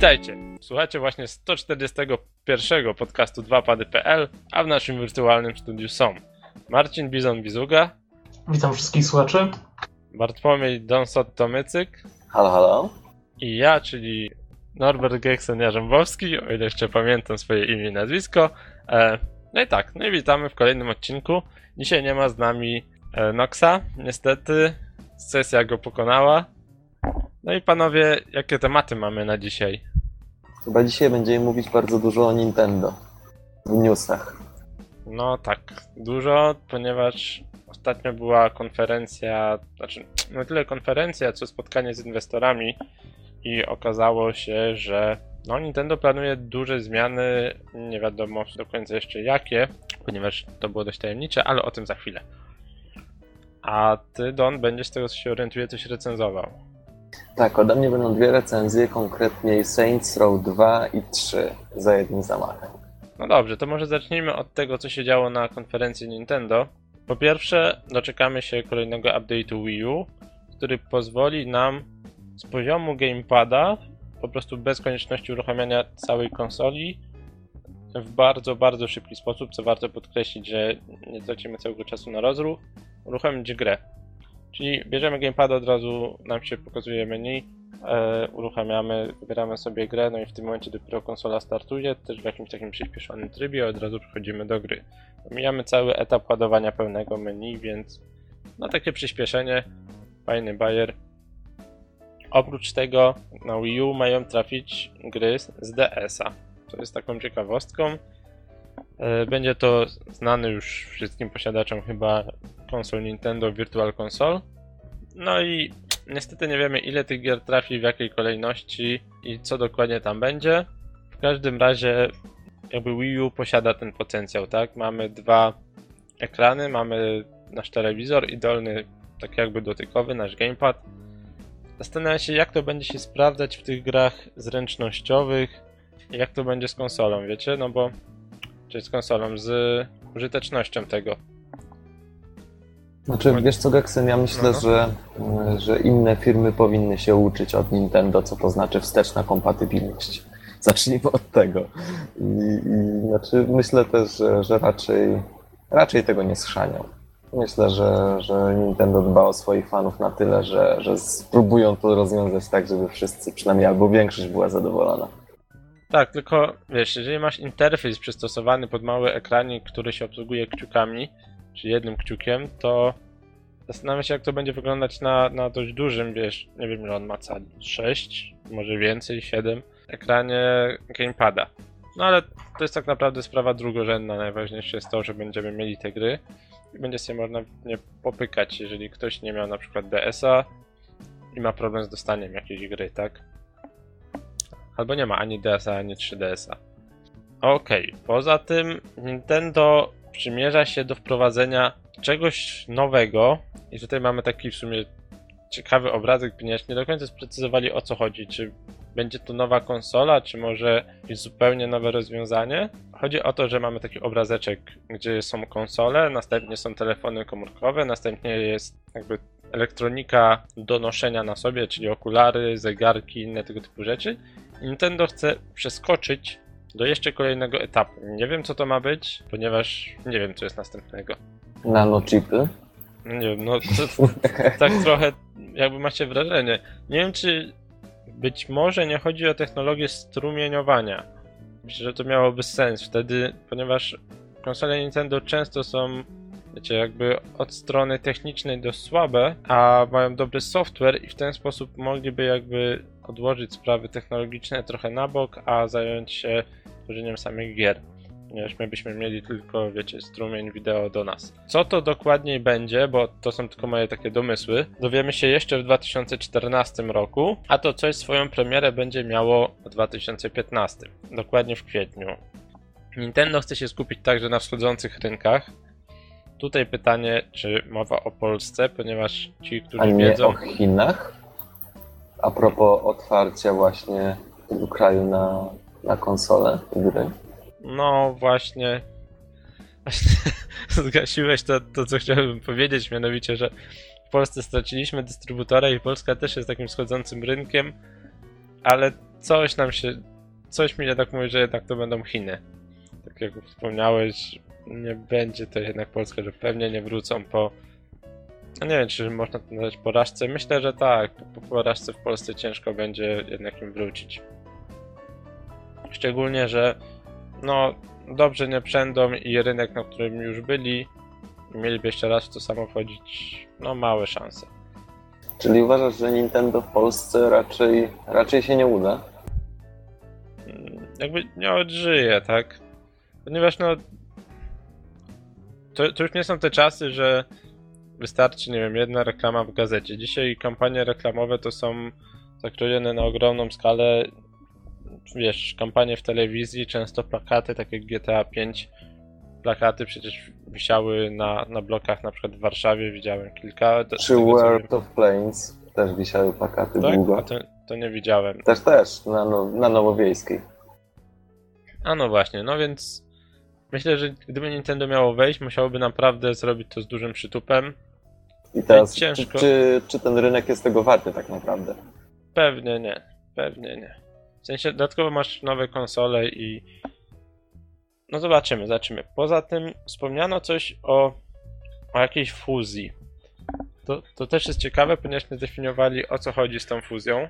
Witajcie! Słuchacie właśnie 141 podcastu 2pady.pl, a w naszym wirtualnym studiu są Marcin Bizon-Bizuga, Witam wszystkich słuchaczy. Bartłomiej Donsot-Tomycyk Halo, halo. i ja, czyli Norbert Geksen-Jarzębowski, o ile jeszcze pamiętam swoje imię i nazwisko. E, no i tak, no i witamy w kolejnym odcinku. Dzisiaj nie ma z nami e, Noxa, niestety sesja go pokonała. No i panowie, jakie tematy mamy na dzisiaj? Chyba dzisiaj będziemy mówić bardzo dużo o Nintendo w newsach. No tak, dużo, ponieważ ostatnio była konferencja, znaczy nie tyle konferencja, co spotkanie z inwestorami i okazało się, że no, Nintendo planuje duże zmiany, nie wiadomo do końca jeszcze jakie, ponieważ to było dość tajemnicze, ale o tym za chwilę. A ty, Don, będziesz z tego co się orientuję coś recenzował. Tak, ode mnie będą dwie recenzje, konkretniej Saints Row 2 i 3 za jednym zamachem. No dobrze, to może zacznijmy od tego, co się działo na konferencji Nintendo. Po pierwsze, doczekamy się kolejnego update'u Wii U, który pozwoli nam z poziomu gamepada, po prostu bez konieczności uruchamiania całej konsoli, w bardzo, bardzo szybki sposób, co warto podkreślić, że nie tracimy całego czasu na rozruch, uruchomić grę. Czyli bierzemy gamepada, od razu nam się pokazuje menu, e, uruchamiamy, wybieramy sobie grę, no i w tym momencie dopiero konsola startuje, też w jakimś takim przyspieszonym trybie, od razu przechodzimy do gry. Mijamy cały etap ładowania pełnego menu, więc no takie przyspieszenie, fajny bajer. Oprócz tego na Wii U mają trafić gry z DS-a. To jest taką ciekawostką. E, Będzie to znany już wszystkim posiadaczom chyba konsol Nintendo Virtual Console. No i niestety nie wiemy ile tych gier trafi, w jakiej kolejności i co dokładnie tam będzie. W każdym razie jakby Wii U posiada ten potencjał, tak? Mamy dwa ekrany, mamy nasz telewizor i dolny, tak jakby dotykowy, nasz gamepad. Zastanawiam się, jak to będzie się sprawdzać w tych grach zręcznościowych, jak to będzie z konsolą, wiecie? No bo, czy z konsolą, z użytecznością tego. Znaczy, wiesz co, Gexen, ja myślę, że, że inne firmy powinny się uczyć od Nintendo, co to znaczy wsteczna kompatybilność. Zacznijmy od tego. I, i znaczy, myślę też, że, że raczej, raczej tego nie schrzanią. Myślę, że, że Nintendo dba o swoich fanów na tyle, że, że spróbują to rozwiązać tak, żeby wszyscy, przynajmniej albo większość była zadowolona. Tak, tylko wiesz, jeżeli masz interfejs przystosowany pod mały ekranik, który się obsługuje kciukami, czy jednym kciukiem, to zastanawiam się, jak to będzie wyglądać na, na dość dużym, wiesz, nie wiem ile on ma cali, 6, może więcej, 7, ekranie gamepada. No ale to jest tak naprawdę sprawa drugorzędna, najważniejsze jest to, że będziemy mieli te gry i będzie sobie można nie popykać, jeżeli ktoś nie miał na przykład DS-a i ma problem z dostaniem jakiejś gry, tak? Albo nie ma ani DS-a, ani 3DS-a. Okej, poza tym Nintendo przymierza się do wprowadzenia czegoś nowego i tutaj mamy taki w sumie ciekawy obrazek, ponieważ nie do końca sprecyzowali o co chodzi, czy będzie to nowa konsola, czy może zupełnie nowe rozwiązanie. Chodzi o to, że mamy taki obrazeczek, gdzie są konsole, następnie są telefony komórkowe, następnie jest jakby elektronika do noszenia na sobie, czyli okulary, zegarki, inne tego typu rzeczy. Nintendo chce przeskoczyć do jeszcze kolejnego etapu. Nie wiem co to ma być, ponieważ nie wiem co jest następnego. Nanochipy. No nie wiem, no to, tak trochę jakby macie wrażenie. Nie wiem czy być może nie chodzi o technologię strumieniowania. Myślę, że to miałoby sens wtedy, ponieważ konsole Nintendo często są wiecie, jakby od strony technicznej dość słabe, a mają dobry software i w ten sposób mogliby jakby odłożyć sprawy technologiczne trochę na bok, a zająć się tworzeniem samych gier. Ponieważ my byśmy mieli tylko, wiecie, strumień wideo do nas. Co to dokładniej będzie, bo to są tylko moje takie domysły, dowiemy się jeszcze w 2014 roku, a to coś swoją premierę będzie miało w 2015, dokładnie w kwietniu. Nintendo chce się skupić także na wschodzących rynkach, Tutaj pytanie, czy mowa o Polsce, ponieważ ci, A którzy nie wiedzą. o Chinach? A propos otwarcia właśnie tego kraju na, na konsolę gry. No właśnie. Właśnie zgasiłeś to, to, co chciałbym powiedzieć, mianowicie, że w Polsce straciliśmy dystrybutora i Polska też jest takim schodzącym rynkiem. ale coś nam się, coś mi jednak mówi, że jednak to będą Chiny. Tak jak wspomniałeś, nie będzie to jednak Polska, że pewnie nie wrócą po no nie wiem, czy można to nazwać porażce. Myślę, że tak. Po porażce w Polsce ciężko będzie jednak im wrócić. Szczególnie, że no dobrze nie przędą i rynek, na którym już byli, mieliby jeszcze raz w to samo wchodzić, no małe szanse. Czyli uważasz, że Nintendo w Polsce raczej, raczej się nie uda? Mm, Jakby nie odżyje, tak? Ponieważ no to, to już nie są te czasy, że wystarczy, nie wiem, jedna reklama w gazecie. Dzisiaj kampanie reklamowe to są zakrojone na ogromną skalę. Wiesz, kampanie w telewizji, często plakaty, takie jak GTA 5. Plakaty przecież wisiały na, na blokach, na przykład w Warszawie widziałem kilka. Z Czy World of Planes też wisiały plakaty. Tak? długo? To, to nie widziałem. Też, też, na, na Nowowiejskiej. A no właśnie, no więc myślę, że gdyby Nintendo miało wejść, musiałoby naprawdę zrobić to z dużym przytupem. I teraz, czy, czy, czy ten rynek jest tego warty tak naprawdę? Pewnie nie, pewnie nie. W sensie dodatkowo masz nowe konsole i no zobaczymy, zobaczymy. Poza tym wspomniano coś o, o jakiejś fuzji. To, to też jest ciekawe, ponieważ nie zdefiniowali o co chodzi z tą fuzją.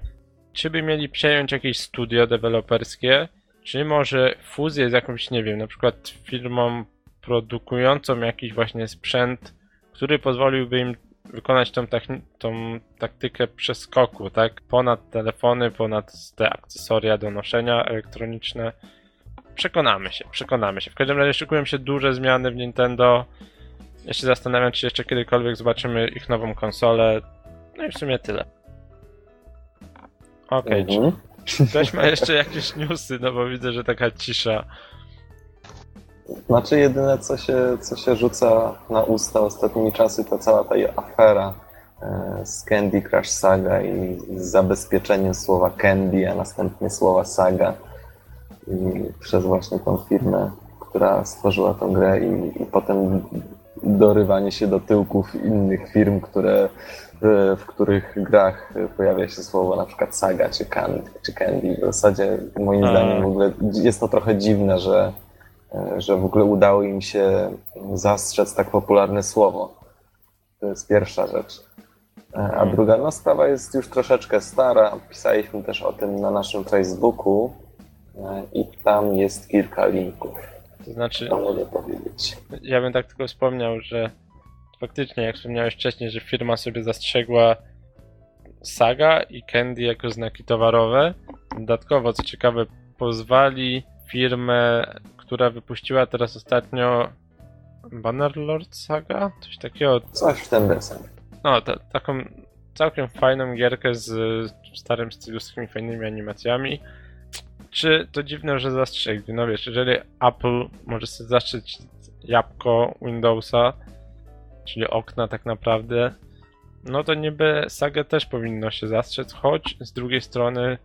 Czy by mieli przejąć jakieś studio deweloperskie, czy może fuzję z jakąś, nie wiem, na przykład firmą produkującą jakiś właśnie sprzęt, który pozwoliłby im wykonać tą, tą taktykę przeskoku, tak? Ponad telefony, ponad te akcesoria do noszenia elektroniczne. Przekonamy się, przekonamy się. W każdym razie szykują się duże zmiany w Nintendo. Ja się zastanawiam, czy jeszcze kiedykolwiek zobaczymy ich nową konsolę. No i w sumie tyle. Okej, Mhm. czy ktoś ma jeszcze jakieś newsy? No bo widzę, że taka cisza. Znaczy jedyne, co się, co się rzuca na usta ostatnimi czasy, to cała ta afera e, z Candy Crush Saga i z zabezpieczeniem słowa Candy, a następnie słowa Saga i przez właśnie tą firmę, która stworzyła tą grę i, i potem dorywanie się do tyłków innych firm, które, w, w których grach pojawia się słowo na przykład Saga czy Candy. Czy candy. W zasadzie moim zdaniem w ogóle jest to trochę dziwne, że e, że w ogóle udało im się zastrzec tak popularne słowo. To jest pierwsza rzecz. E, A Mhm. druga no, sprawa jest już troszeczkę stara. Pisaliśmy też o tym na naszym Facebooku e, i tam jest kilka linków. To znaczy, To mogę powiedzieć. ja bym tak tylko wspomniał, że faktycznie, jak wspomniałeś wcześniej, że firma sobie zastrzegła Saga i Candy jako znaki towarowe. Dodatkowo, co ciekawe, pozwali firmę, która wypuściła teraz ostatnio Bannerlord Saga? Coś takiego. Coś w ten desen. No, ta, taką całkiem fajną gierkę z starym stylu, z takimi fajnymi animacjami. Czy to dziwne, że zastrzegli? No wiesz, jeżeli Apple może sobie zastrzec jabłko Windowsa, czyli okna tak naprawdę, no to niby Saga też powinno się zastrzec, choć z drugiej strony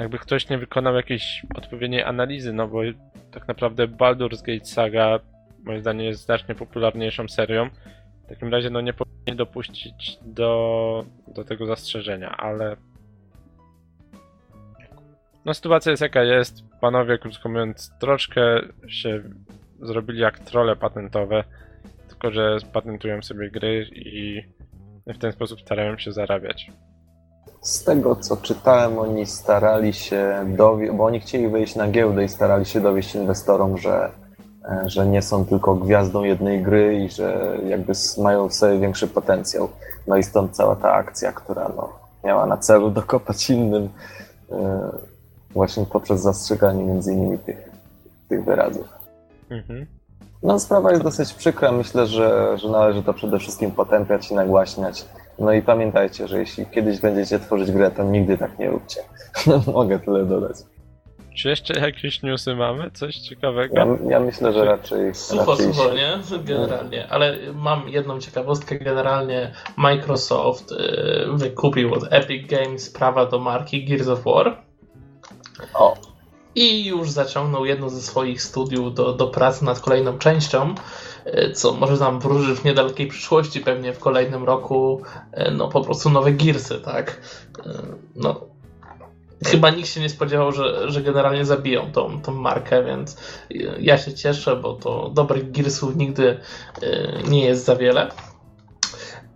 jakby ktoś nie wykonał jakiejś odpowiedniej analizy, no bo tak naprawdę Baldur's Gate Saga moim zdaniem jest znacznie popularniejszą serią. W takim razie no nie powinni dopuścić do, do tego zastrzeżenia, ale no sytuacja jest jaka jest. Panowie, krótko mówiąc, troszkę się zrobili jak trole patentowe, tylko że patentują sobie gry i w ten sposób starają się zarabiać. Z tego co czytałem, oni starali się dowieść, bo oni chcieli wejść na giełdę i starali się dowieść inwestorom, że, e, że nie są tylko gwiazdą jednej gry i że jakby mają w sobie większy potencjał. No i stąd cała ta akcja, która no, miała na celu dokopać innym e, właśnie poprzez zastrzeganie między innymi tych, tych wyrazów. Mhm. No sprawa jest dosyć przykra. Myślę, że, że należy to przede wszystkim potępiać i nagłaśniać. No i pamiętajcie, że jeśli kiedyś będziecie tworzyć grę, to nigdy tak nie róbcie. Mogę tyle dodać. Czy jeszcze jakieś newsy mamy? Coś ciekawego? Ja, ja myślę, że raczej. Sucho, raczej sucho, nie? Generalnie. Ale mam jedną ciekawostkę. Generalnie Microsoft y, wykupił od Epic Games prawa do marki Gears of War O, i już zaciągnął jedno ze swoich studiów do, do pracy nad kolejną częścią, y, co może nam wróży w niedalekiej przyszłości, pewnie w kolejnym roku, y, no po prostu nowe Gearsy, tak? Y, No, chyba nikt się nie spodziewał, że, że generalnie zabiją tą, tą markę, więc ja się cieszę, bo to dobrych Gearsów nigdy nie jest za wiele.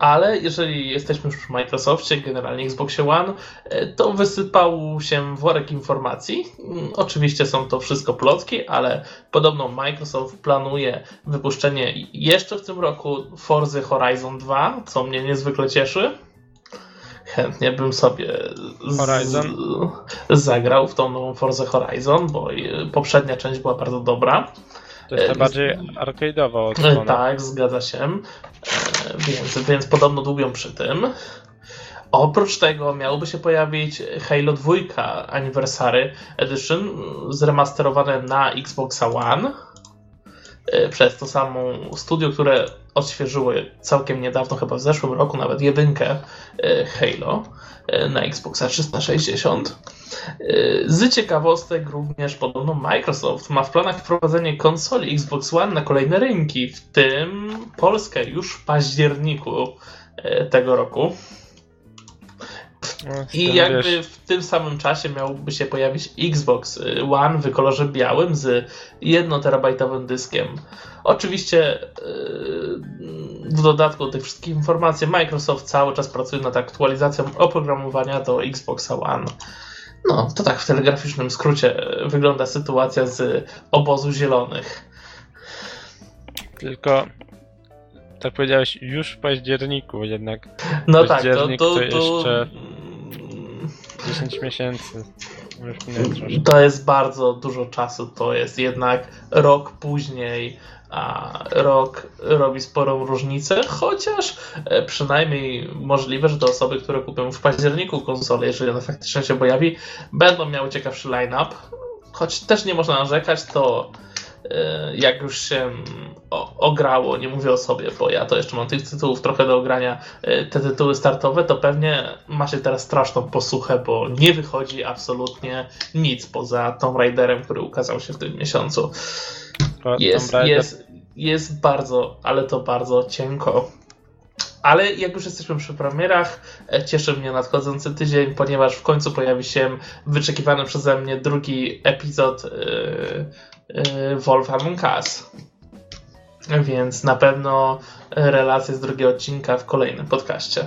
Ale jeżeli jesteśmy już przy Microsoftie, generalnie Xboxie One, y, to wysypał się worek informacji. Mm, Oczywiście są to wszystko plotki, ale podobno Microsoft planuje wypuszczenie jeszcze w tym roku Forza Horizon 2, co mnie niezwykle cieszy chętnie bym sobie z, zagrał w tą nową Forza Horizon, bo poprzednia część była bardzo dobra. To jest ta E, bardziej arcade'owa E, odsłona. Tak, zgadza się. E, Więc, więc podobno dłubią przy tym. Oprócz tego miałoby się pojawić Halo 2 Anniversary Edition zremasterowane na Xboxa One przez to samo studio, które odświeżyło całkiem niedawno, chyba w zeszłym roku, nawet jedynkę Halo na Xboxa 360. E, Z ciekawostek również podobno Microsoft ma w planach wprowadzenie konsoli Xbox One na kolejne rynki, w tym Polskę już w październiku e, tego roku. No, I jakby wiesz, w tym samym czasie miałby się pojawić Xbox One w kolorze białym z 1 dyskiem. Oczywiście w dodatku do tych wszystkich informacji Microsoft cały czas pracuje nad aktualizacją oprogramowania do Xboxa One. No, to tak w telegraficznym skrócie y, wygląda sytuacja z obozu zielonych. Tylko tak powiedziałeś już w październiku, jednak No tak, to, Październik to, to to, jeszcze- mm, 10 miesięcy. To jest bardzo dużo czasu, to jest jednak rok później, a rok robi sporą różnicę, chociaż e, przynajmniej możliwe, że te osoby, które kupią w październiku konsolę, jeżeli ona faktycznie się pojawi, będą miały ciekawszy line-up, choć też nie można narzekać, to jak już się o, ograło, nie mówię o sobie, bo ja to jeszcze mam tych tytułów trochę do ogrania, e, te tytuły startowe, to pewnie macie teraz straszną posłuchę, bo nie wychodzi absolutnie nic poza Tomb Raiderem, który ukazał się w tym miesiącu. Jest, jest, jest bardzo, ale to bardzo cienko. Ale jak już jesteśmy przy premierach, e, cieszy mnie nadchodzący tydzień, ponieważ w końcu pojawi się wyczekiwany przeze mnie drugi epizod Wolf Among Us. Więc na pewno relacje z drugiego odcinka w kolejnym podcaście.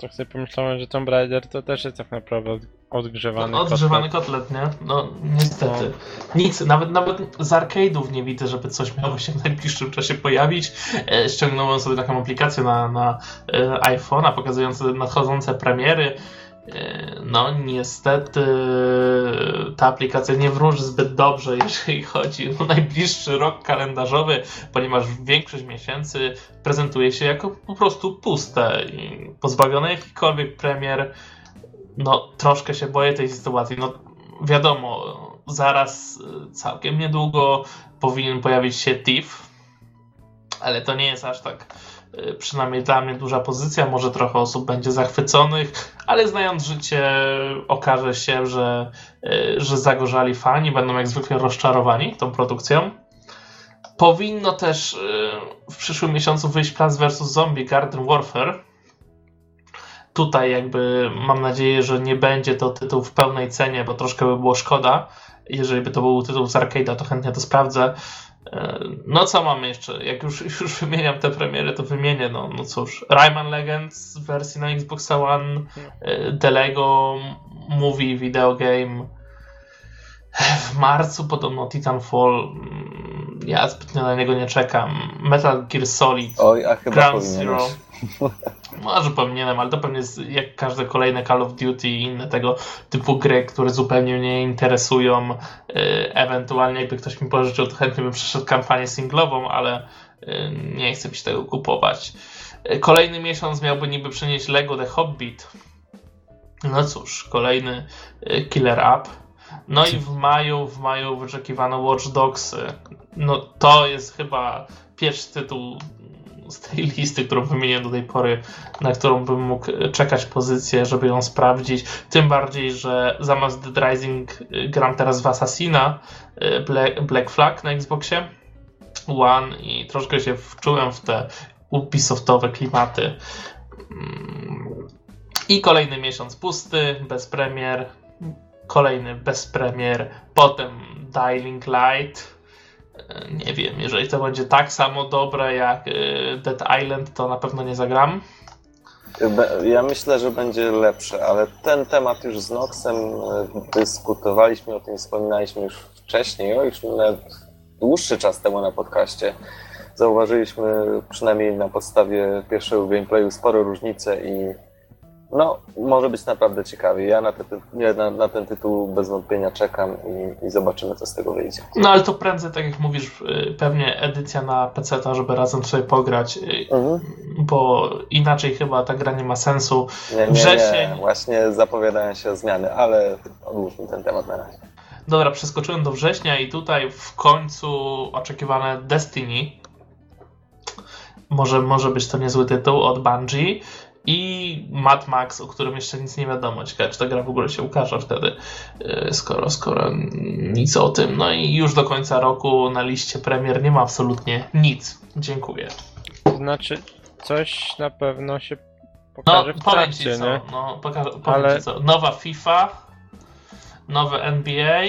Tak sobie pomyślałem, że Tomb Raider to też jest tak naprawdę od- odgrzewany No, odgrzewany kotlet. kotlet, nie? No niestety. Nic, nawet, nawet z arcade'ów nie widzę, żeby coś miało się w najbliższym czasie pojawić. E, ściągnąłem sobie taką aplikację na, na e, iPhone'a pokazującą nadchodzące premiery. E, no niestety ta aplikacja nie wróży zbyt dobrze, jeżeli chodzi o najbliższy rok kalendarzowy, ponieważ większość miesięcy prezentuje się jako po prostu puste i pozbawione jakichkolwiek premier no troszkę się boję tej sytuacji. No wiadomo, zaraz y, całkiem niedługo powinien pojawić się TIF, ale to nie jest aż tak przynajmniej dla mnie duża pozycja. Może trochę osób będzie zachwyconych, ale znając życie okaże się, że, y, że zagorzali fani będą jak zwykle rozczarowani tą produkcją. Powinno też y, w przyszłym miesiącu wyjść Plants vs. Zombie Garden Warfare tutaj jakby mam nadzieję, że nie będzie to tytuł w pełnej cenie, bo troszkę by było szkoda. Jeżeli by to był tytuł z arcade'a, to chętnie to sprawdzę. E, No co mamy jeszcze? Jak już, już wymieniam te premiery, to wymienię, no, no cóż, Rayman Legends w wersji na Xbox One, e, The Lego Movie Video Game w marcu, podobno Titanfall, mm, ja zbytnio na niego nie czekam. Metal Gear Solid, Oj, a chyba Ground. Zero. Może powinienem, ale to pewnie jest jak każde kolejne Call of Duty i inne tego typu gry, które zupełnie mnie interesują. Yy, Ewentualnie jakby ktoś mi pożyczył, to chętnie bym przeszedł kampanię singlową, ale yy, nie chcę mi się tego kupować. Yy, Kolejny miesiąc miałby niby przynieść Lego The Hobbit. No cóż, kolejny Killer App. No i w maju, w maju wyczekiwano Watch Dogs. No to jest chyba pierwszy tytuł z tej listy, którą wymieniłem do tej pory, na którą bym mógł czekać pozycję, żeby ją sprawdzić. Tym bardziej, że zamiast Dead Rising y, gram teraz w Assassina y, Black, Black Flag na Xboxie One i troszkę się wczułem w te Ubisoftowe klimaty. Mm. I kolejny miesiąc pusty, bez premier. Kolejny bez premier. Potem Dying Light. E, Nie wiem, jeżeli to będzie tak samo dobre jak e, Dead Island, to na pewno nie zagram. Ja myślę, że będzie lepsze, ale ten temat już z Noxem e, dyskutowaliśmy o tym, wspominaliśmy już wcześniej, o już nawet dłuższy czas temu na podcaście. Zauważyliśmy przynajmniej na podstawie pierwszego gameplayu spore różnice i no, może być naprawdę ciekawie. Ja na, te, na, na ten tytuł bez wątpienia czekam i, i zobaczymy, co z tego wyjdzie. No ale to prędzej, tak jak mówisz, y, pewnie edycja na PC, żeby razem sobie pograć, y, Mhm. bo inaczej chyba ta gra nie ma sensu. Nie, nie, Wrzesień. nie, właśnie zapowiadają się zmiany, ale odłóżmy ten temat na razie. Dobra, przeskoczyłem do września i tutaj w końcu oczekiwane Destiny. Może, może być to niezły tytuł od Bungie. I Mad Max, o którym jeszcze nic nie wiadomo. Ciekawe, czy ta gra w ogóle się ukaże wtedy, yy, skoro, skoro nic o tym. No i już do końca roku na liście premier nie ma absolutnie nic. Dziękuję. Znaczy, coś na pewno się No, pokaże w powiem ci trakcie, co. nie? No, poka- powiem Ale- ci co. Nowa FIFA, nowe NBA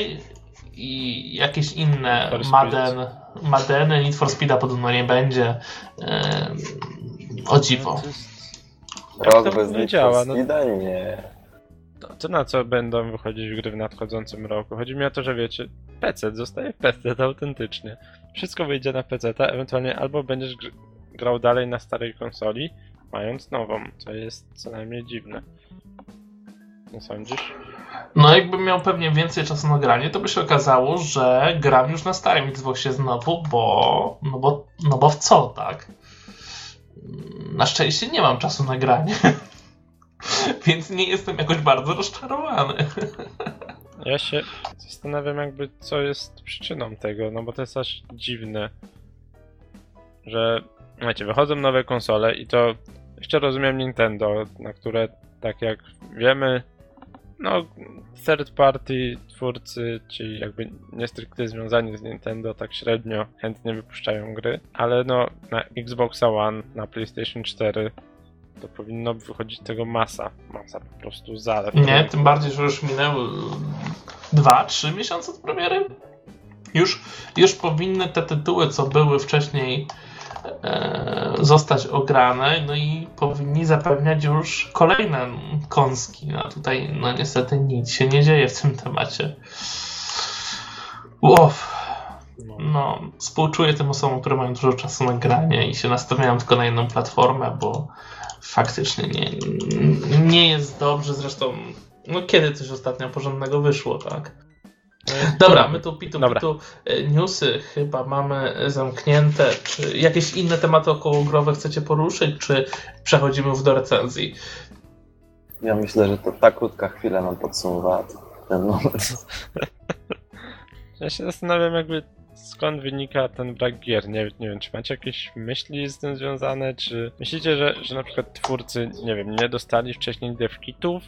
i jakieś inne. Madden, Maddeny, Need for Speeda podobno nie będzie. Ehm, o dziwo. No, Rok to bez nie działa, no. Nie. To, to na co będą wychodzić gry w nadchodzącym roku? Chodzi mi o to, że wiecie, PC zostaje PC autentycznie. Wszystko wyjdzie na PC, ewentualnie albo będziesz gr- grał dalej na starej konsoli, mając nową, co jest co najmniej dziwne. Nie sądzisz? No jakbym miał pewnie więcej czasu na granie, to by się okazało, że gram już na starym Xboxie znowu, bo no bo, no bo w co, tak? Na szczęście nie mam czasu na granie. Więc nie jestem jakoś bardzo rozczarowany. Ja się zastanawiam jakby co jest przyczyną tego, no bo to jest aż dziwne, że wiecie, wychodzą nowe konsole i to jeszcze rozumiem Nintendo, na które tak jak wiemy, no third party twórcy, czyli jakby nie stricte związani z Nintendo, tak średnio chętnie wypuszczają gry, ale no na Xbox One, na PlayStation 4 to powinno wychodzić tego masa, masa po prostu zalew. Nie, tym bardziej, że już minęły 2-3 miesiące od premiery. Już, już powinny te tytuły, co były wcześniej, zostać ograne, no i powinni zapewniać już kolejne kąski. A tutaj, no niestety, nic się nie dzieje w tym temacie. No. No, współczuję tym osobom, które mają dużo czasu na granie i się nastawiają tylko na jedną platformę, bo faktycznie nie, nie jest dobrze. Zresztą, no kiedy coś ostatnio porządnego wyszło, tak? Dobra, my tu pitu, Dobra. pitu e, newsy chyba mamy zamknięte. Czy jakieś inne tematy okołogrowe chcecie poruszyć, czy przechodzimy już do recenzji? Ja myślę, że to ta krótka chwila nam podsumowała ten moment. Ja się zastanawiam jakby skąd wynika ten brak gier. Nie, nie wiem, czy macie jakieś myśli z tym związane, czy myślicie, że, że na przykład twórcy, nie wiem, nie dostali wcześniej devkitów?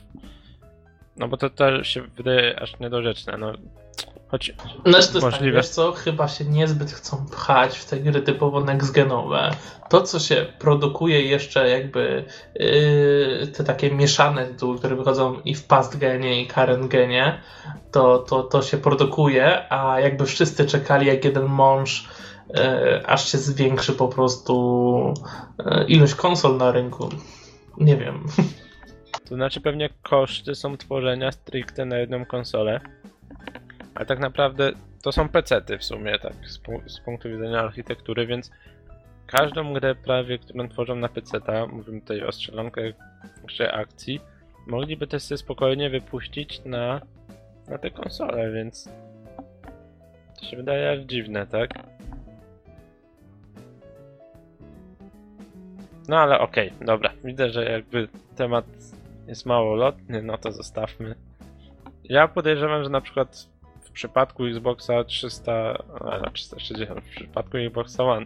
No bo to też się wydaje aż niedorzeczne, no. Choć Znaczy to jest tak, Możliwe. wiesz co, chyba się niezbyt chcą pchać w te gry typowo next-genowe. To, co się produkuje jeszcze jakby yy, te takie mieszane tytuły, które wychodzą i w past genie i current genie, to, to, to się produkuje, a jakby wszyscy czekali jak jeden mąż, yy, aż się zwiększy po prostu yy, ilość konsol na rynku. Nie wiem. To znaczy pewnie koszty są tworzenia stricte na jedną konsolę. Ale tak naprawdę to są pecety w sumie, tak, z, pu- z punktu widzenia architektury, więc każdą grę prawie, którą tworzą na peceta, mówimy tutaj o strzelankach grze akcji, mogliby też sobie spokojnie wypuścić na, na te konsole, więc to się wydaje aż dziwne, tak? No ale okej, dobra. Widzę, że jakby temat jest mało lotny, no to zostawmy. Ja podejrzewam, że na przykład w przypadku Xboxa 300, a 360, w przypadku Xboxa One,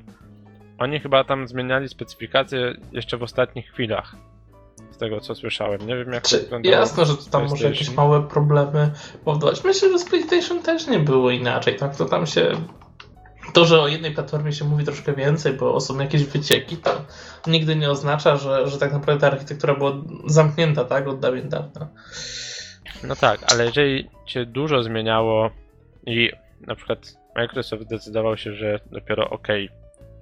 oni chyba tam zmieniali specyfikację jeszcze w ostatnich chwilach. Z tego co słyszałem. Nie wiem jak to Czy, wyglądało. jasne, że tam może jakieś małe problemy powodować. Myślę, że z PlayStation też nie było inaczej, tak? To tam się to, że o jednej platformie się mówi troszkę więcej, bo są jakieś wycieki, to nigdy nie oznacza, że, że tak naprawdę ta architektura była zamknięta, tak, od dawien dawna. No tak, ale jeżeli się dużo zmieniało i na przykład Microsoft zdecydował się, że dopiero ok,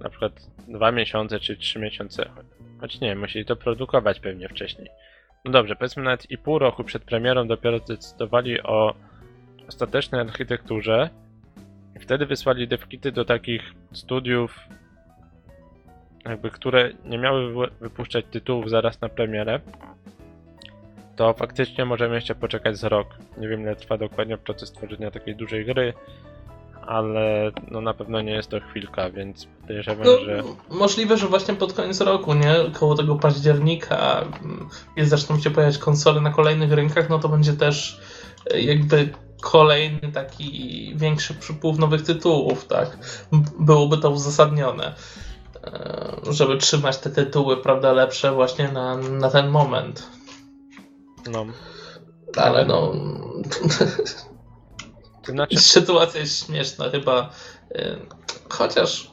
na przykład dwa miesiące czy trzy miesiące, choć nie, musieli to produkować pewnie wcześniej. No dobrze, powiedzmy nawet i pół roku przed premierą dopiero zdecydowali o ostatecznej architekturze i wtedy wysłali devkity do takich studiów, jakby które nie miały wy- wypuszczać tytułów zaraz na premierę, to faktycznie możemy jeszcze poczekać z rok. Nie wiem ile trwa dokładnie proces tworzenia takiej dużej gry, ale no na pewno nie jest to chwilka, więc podejrzewam, No, że Możliwe, że właśnie pod koniec roku, nie? Koło tego października, mm, jest zaczną się pojawiać konsole na kolejnych rynkach, no to będzie też jakby kolejny taki większy przypływ nowych tytułów, tak? Byłoby to uzasadnione, e, żeby trzymać te tytuły, prawda, lepsze właśnie na, na ten moment. no. Ale no, znaczy, sytuacja jest śmieszna chyba, e, chociaż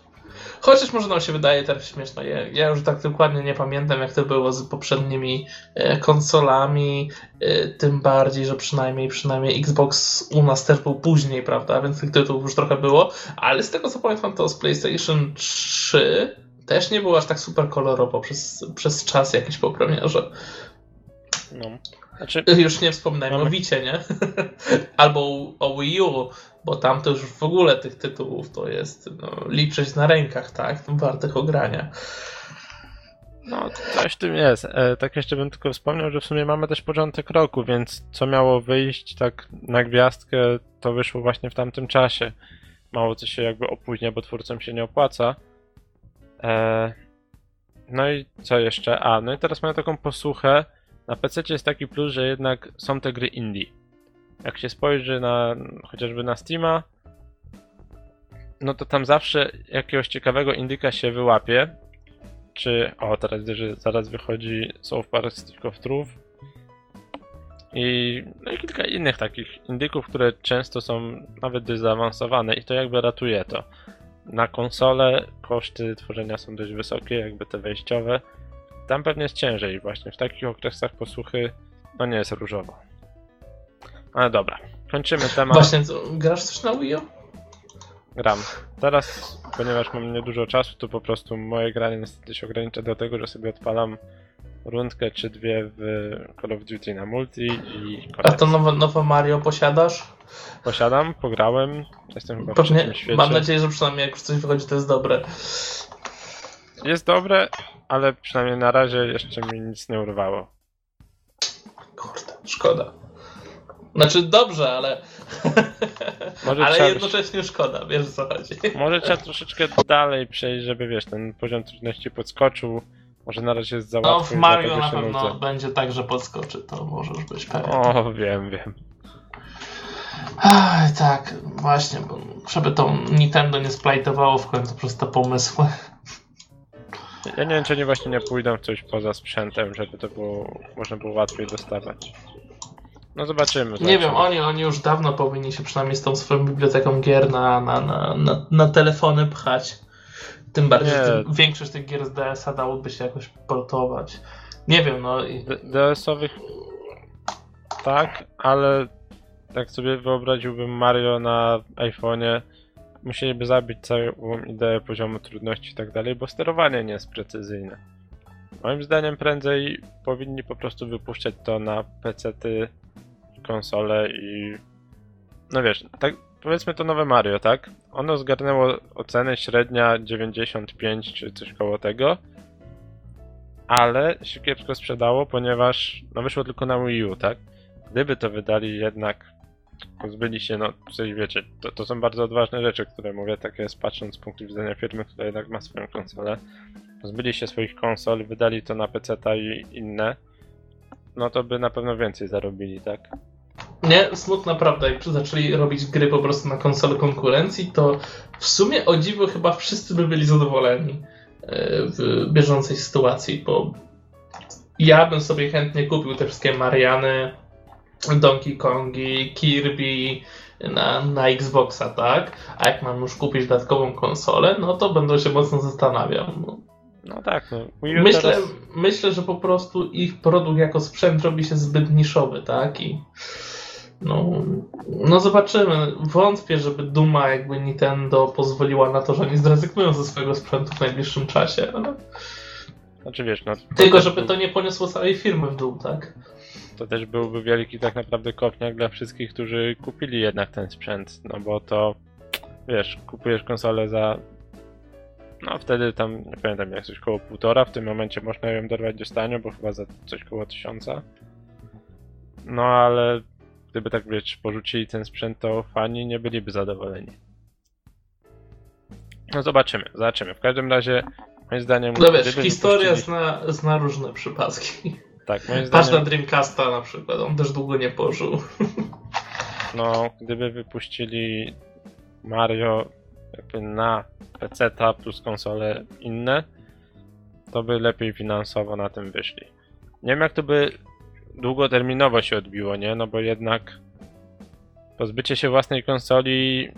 chociaż może nam się wydaje teraz śmieszna. Ja, ja już tak dokładnie nie pamiętam jak to było z poprzednimi e, konsolami, e, tym bardziej, że przynajmniej przynajmniej Xbox u nas też był później, prawda, więc tych tytułów już trochę było, ale z tego co pamiętam to z PlayStation 3 też nie było aż tak super kolorowo przez, przez czas jakiś po premierze. No. Znaczy, Już nie wspominajmy Mamy- o Wicie, nie? Albo o Wii U, bo tam to już w ogóle tych tytułów to jest no, liczyć na rękach, tak? Wartych ogrania. No, coś w tym jest. E, tak jeszcze bym tylko wspomniał, że w sumie mamy też początek roku, więc co miało wyjść tak na gwiazdkę, to wyszło właśnie w tamtym czasie. Mało co się jakby opóźnia, bo twórcom się nie opłaca. E, no i co jeszcze? A, no i teraz mamy taką posłuchę. Na PC jest taki plus, że jednak są te gry indie. Jak się spojrzy na chociażby na Steama, no to tam zawsze jakiegoś ciekawego indyka się wyłapie czy. O, teraz że zaraz wychodzi South Park Stick of Truth. I, no i kilka innych takich indyków, które często są nawet dość zaawansowane i to jakby ratuje to. Na konsolę koszty tworzenia są dość wysokie, jakby te wejściowe. Tam pewnie jest ciężej właśnie, w takich okresach posłuchy no nie jest różowo. Ale dobra, kończymy temat. Właśnie, co, grasz coś na Wii U? Gram. Teraz, ponieważ mam niedużo czasu, to po prostu moje granie niestety się ogranicza do tego, że sobie odpalam rundkę czy dwie w Call of Duty na multi i A koniec. to nowe, nowe Mario posiadasz? Posiadam, pograłem, jestem chyba w Pewnie, trzecim świecie. mam nadzieję, że przynajmniej jak już coś wychodzi, to jest dobre. Jest dobre, ale przynajmniej na razie jeszcze mi nic nie urwało. Kurde, szkoda. Znaczy dobrze, ale. Ale jednocześnie szkoda, wiesz o co chodzi. Może trzeba troszeczkę dalej przejść, żeby wiesz, ten poziom trudności podskoczył. Może na razie jest za No, w Mario na pewno nudzę. będzie tak, że podskoczy, to możesz być pewien. O, wiem, wiem. Aj, tak, właśnie, bo żeby to Nintendo nie splajtowało w końcu przez te pomysły. Ja nie wiem, czy oni właśnie nie pójdą w coś poza sprzętem, żeby to było, można było łatwiej dostawać. No zobaczymy. Nie zobaczymy. wiem, oni, oni już dawno powinni się przynajmniej z tą swoją biblioteką gier na, na, na, na, na telefony pchać. Tym bardziej, Nie. że większość tych gier z DS-a dałoby się jakoś portować. Nie wiem, no i D- DS-owych tak, ale tak sobie wyobraziłbym Mario na iPhone'ie, musieliby zabić całą ideę poziomu trudności i tak dalej, bo sterowanie nie jest precyzyjne. Moim zdaniem prędzej powinni po prostu wypuszczać to na PC-ty, konsole i... No wiesz, tak powiedzmy to nowe Mario, tak? Ono zgarnęło ocenę średnia 95 czy coś koło tego, ale się kiepsko sprzedało, ponieważ no wyszło tylko na Wii U, tak? Gdyby to wydali jednak, pozbyli się, no coś wiecie, to, to są bardzo odważne rzeczy, które mówię, tak jest patrząc z punktu widzenia firmy, która jednak ma swoją konsolę. Pozbyli się swoich konsol, wydali to na PC-ta i inne, no to by na pewno więcej zarobili, tak? nie, smutna prawda, jak zaczęli robić gry po prostu na konsolę konkurencji, to w sumie o dziwo chyba wszyscy by byli zadowoleni e, w bieżącej sytuacji, bo ja bym sobie chętnie kupił te wszystkie Mariany, Donkey Kongi, Kirby, na, na Xboxa, tak? A jak mam już kupić dodatkową konsolę, no to będę się mocno zastanawiał. No. No tak, no. Myślę, teraz... myślę, że po prostu ich produkt jako sprzęt robi się zbyt niszowy, tak? I no, no zobaczymy. Wątpię, żeby Duma jakby Nintendo pozwoliła na to, że oni zrezygnują ze swojego sprzętu w najbliższym czasie. Ale... Znaczy wiesz, no... Tylko żeby to nie poniosło całej firmy w dół, tak? To też byłby wielki tak naprawdę kopniak dla wszystkich, którzy kupili jednak ten sprzęt, no bo to wiesz, kupujesz konsolę za no wtedy tam, nie pamiętam jak coś koło półtora, w tym momencie można ją dorwać do stania, bo chyba za coś koło tysiąca. No ale gdyby tak wiesz, porzucili ten sprzęt, to fani nie byliby zadowoleni. No zobaczymy, zobaczymy. W każdym razie moim zdaniem... No wiesz, historia zna, zna różne przypadki. Tak, moim Patrz zdaniem... na Dreamcasta na przykład, on też długo nie pożył. No, gdyby wypuścili Mario jakby na PC plus konsole inne, to by lepiej finansowo na tym wyszli. Nie wiem jak to by długoterminowo się odbiło, nie? No bo jednak pozbycie się własnej konsoli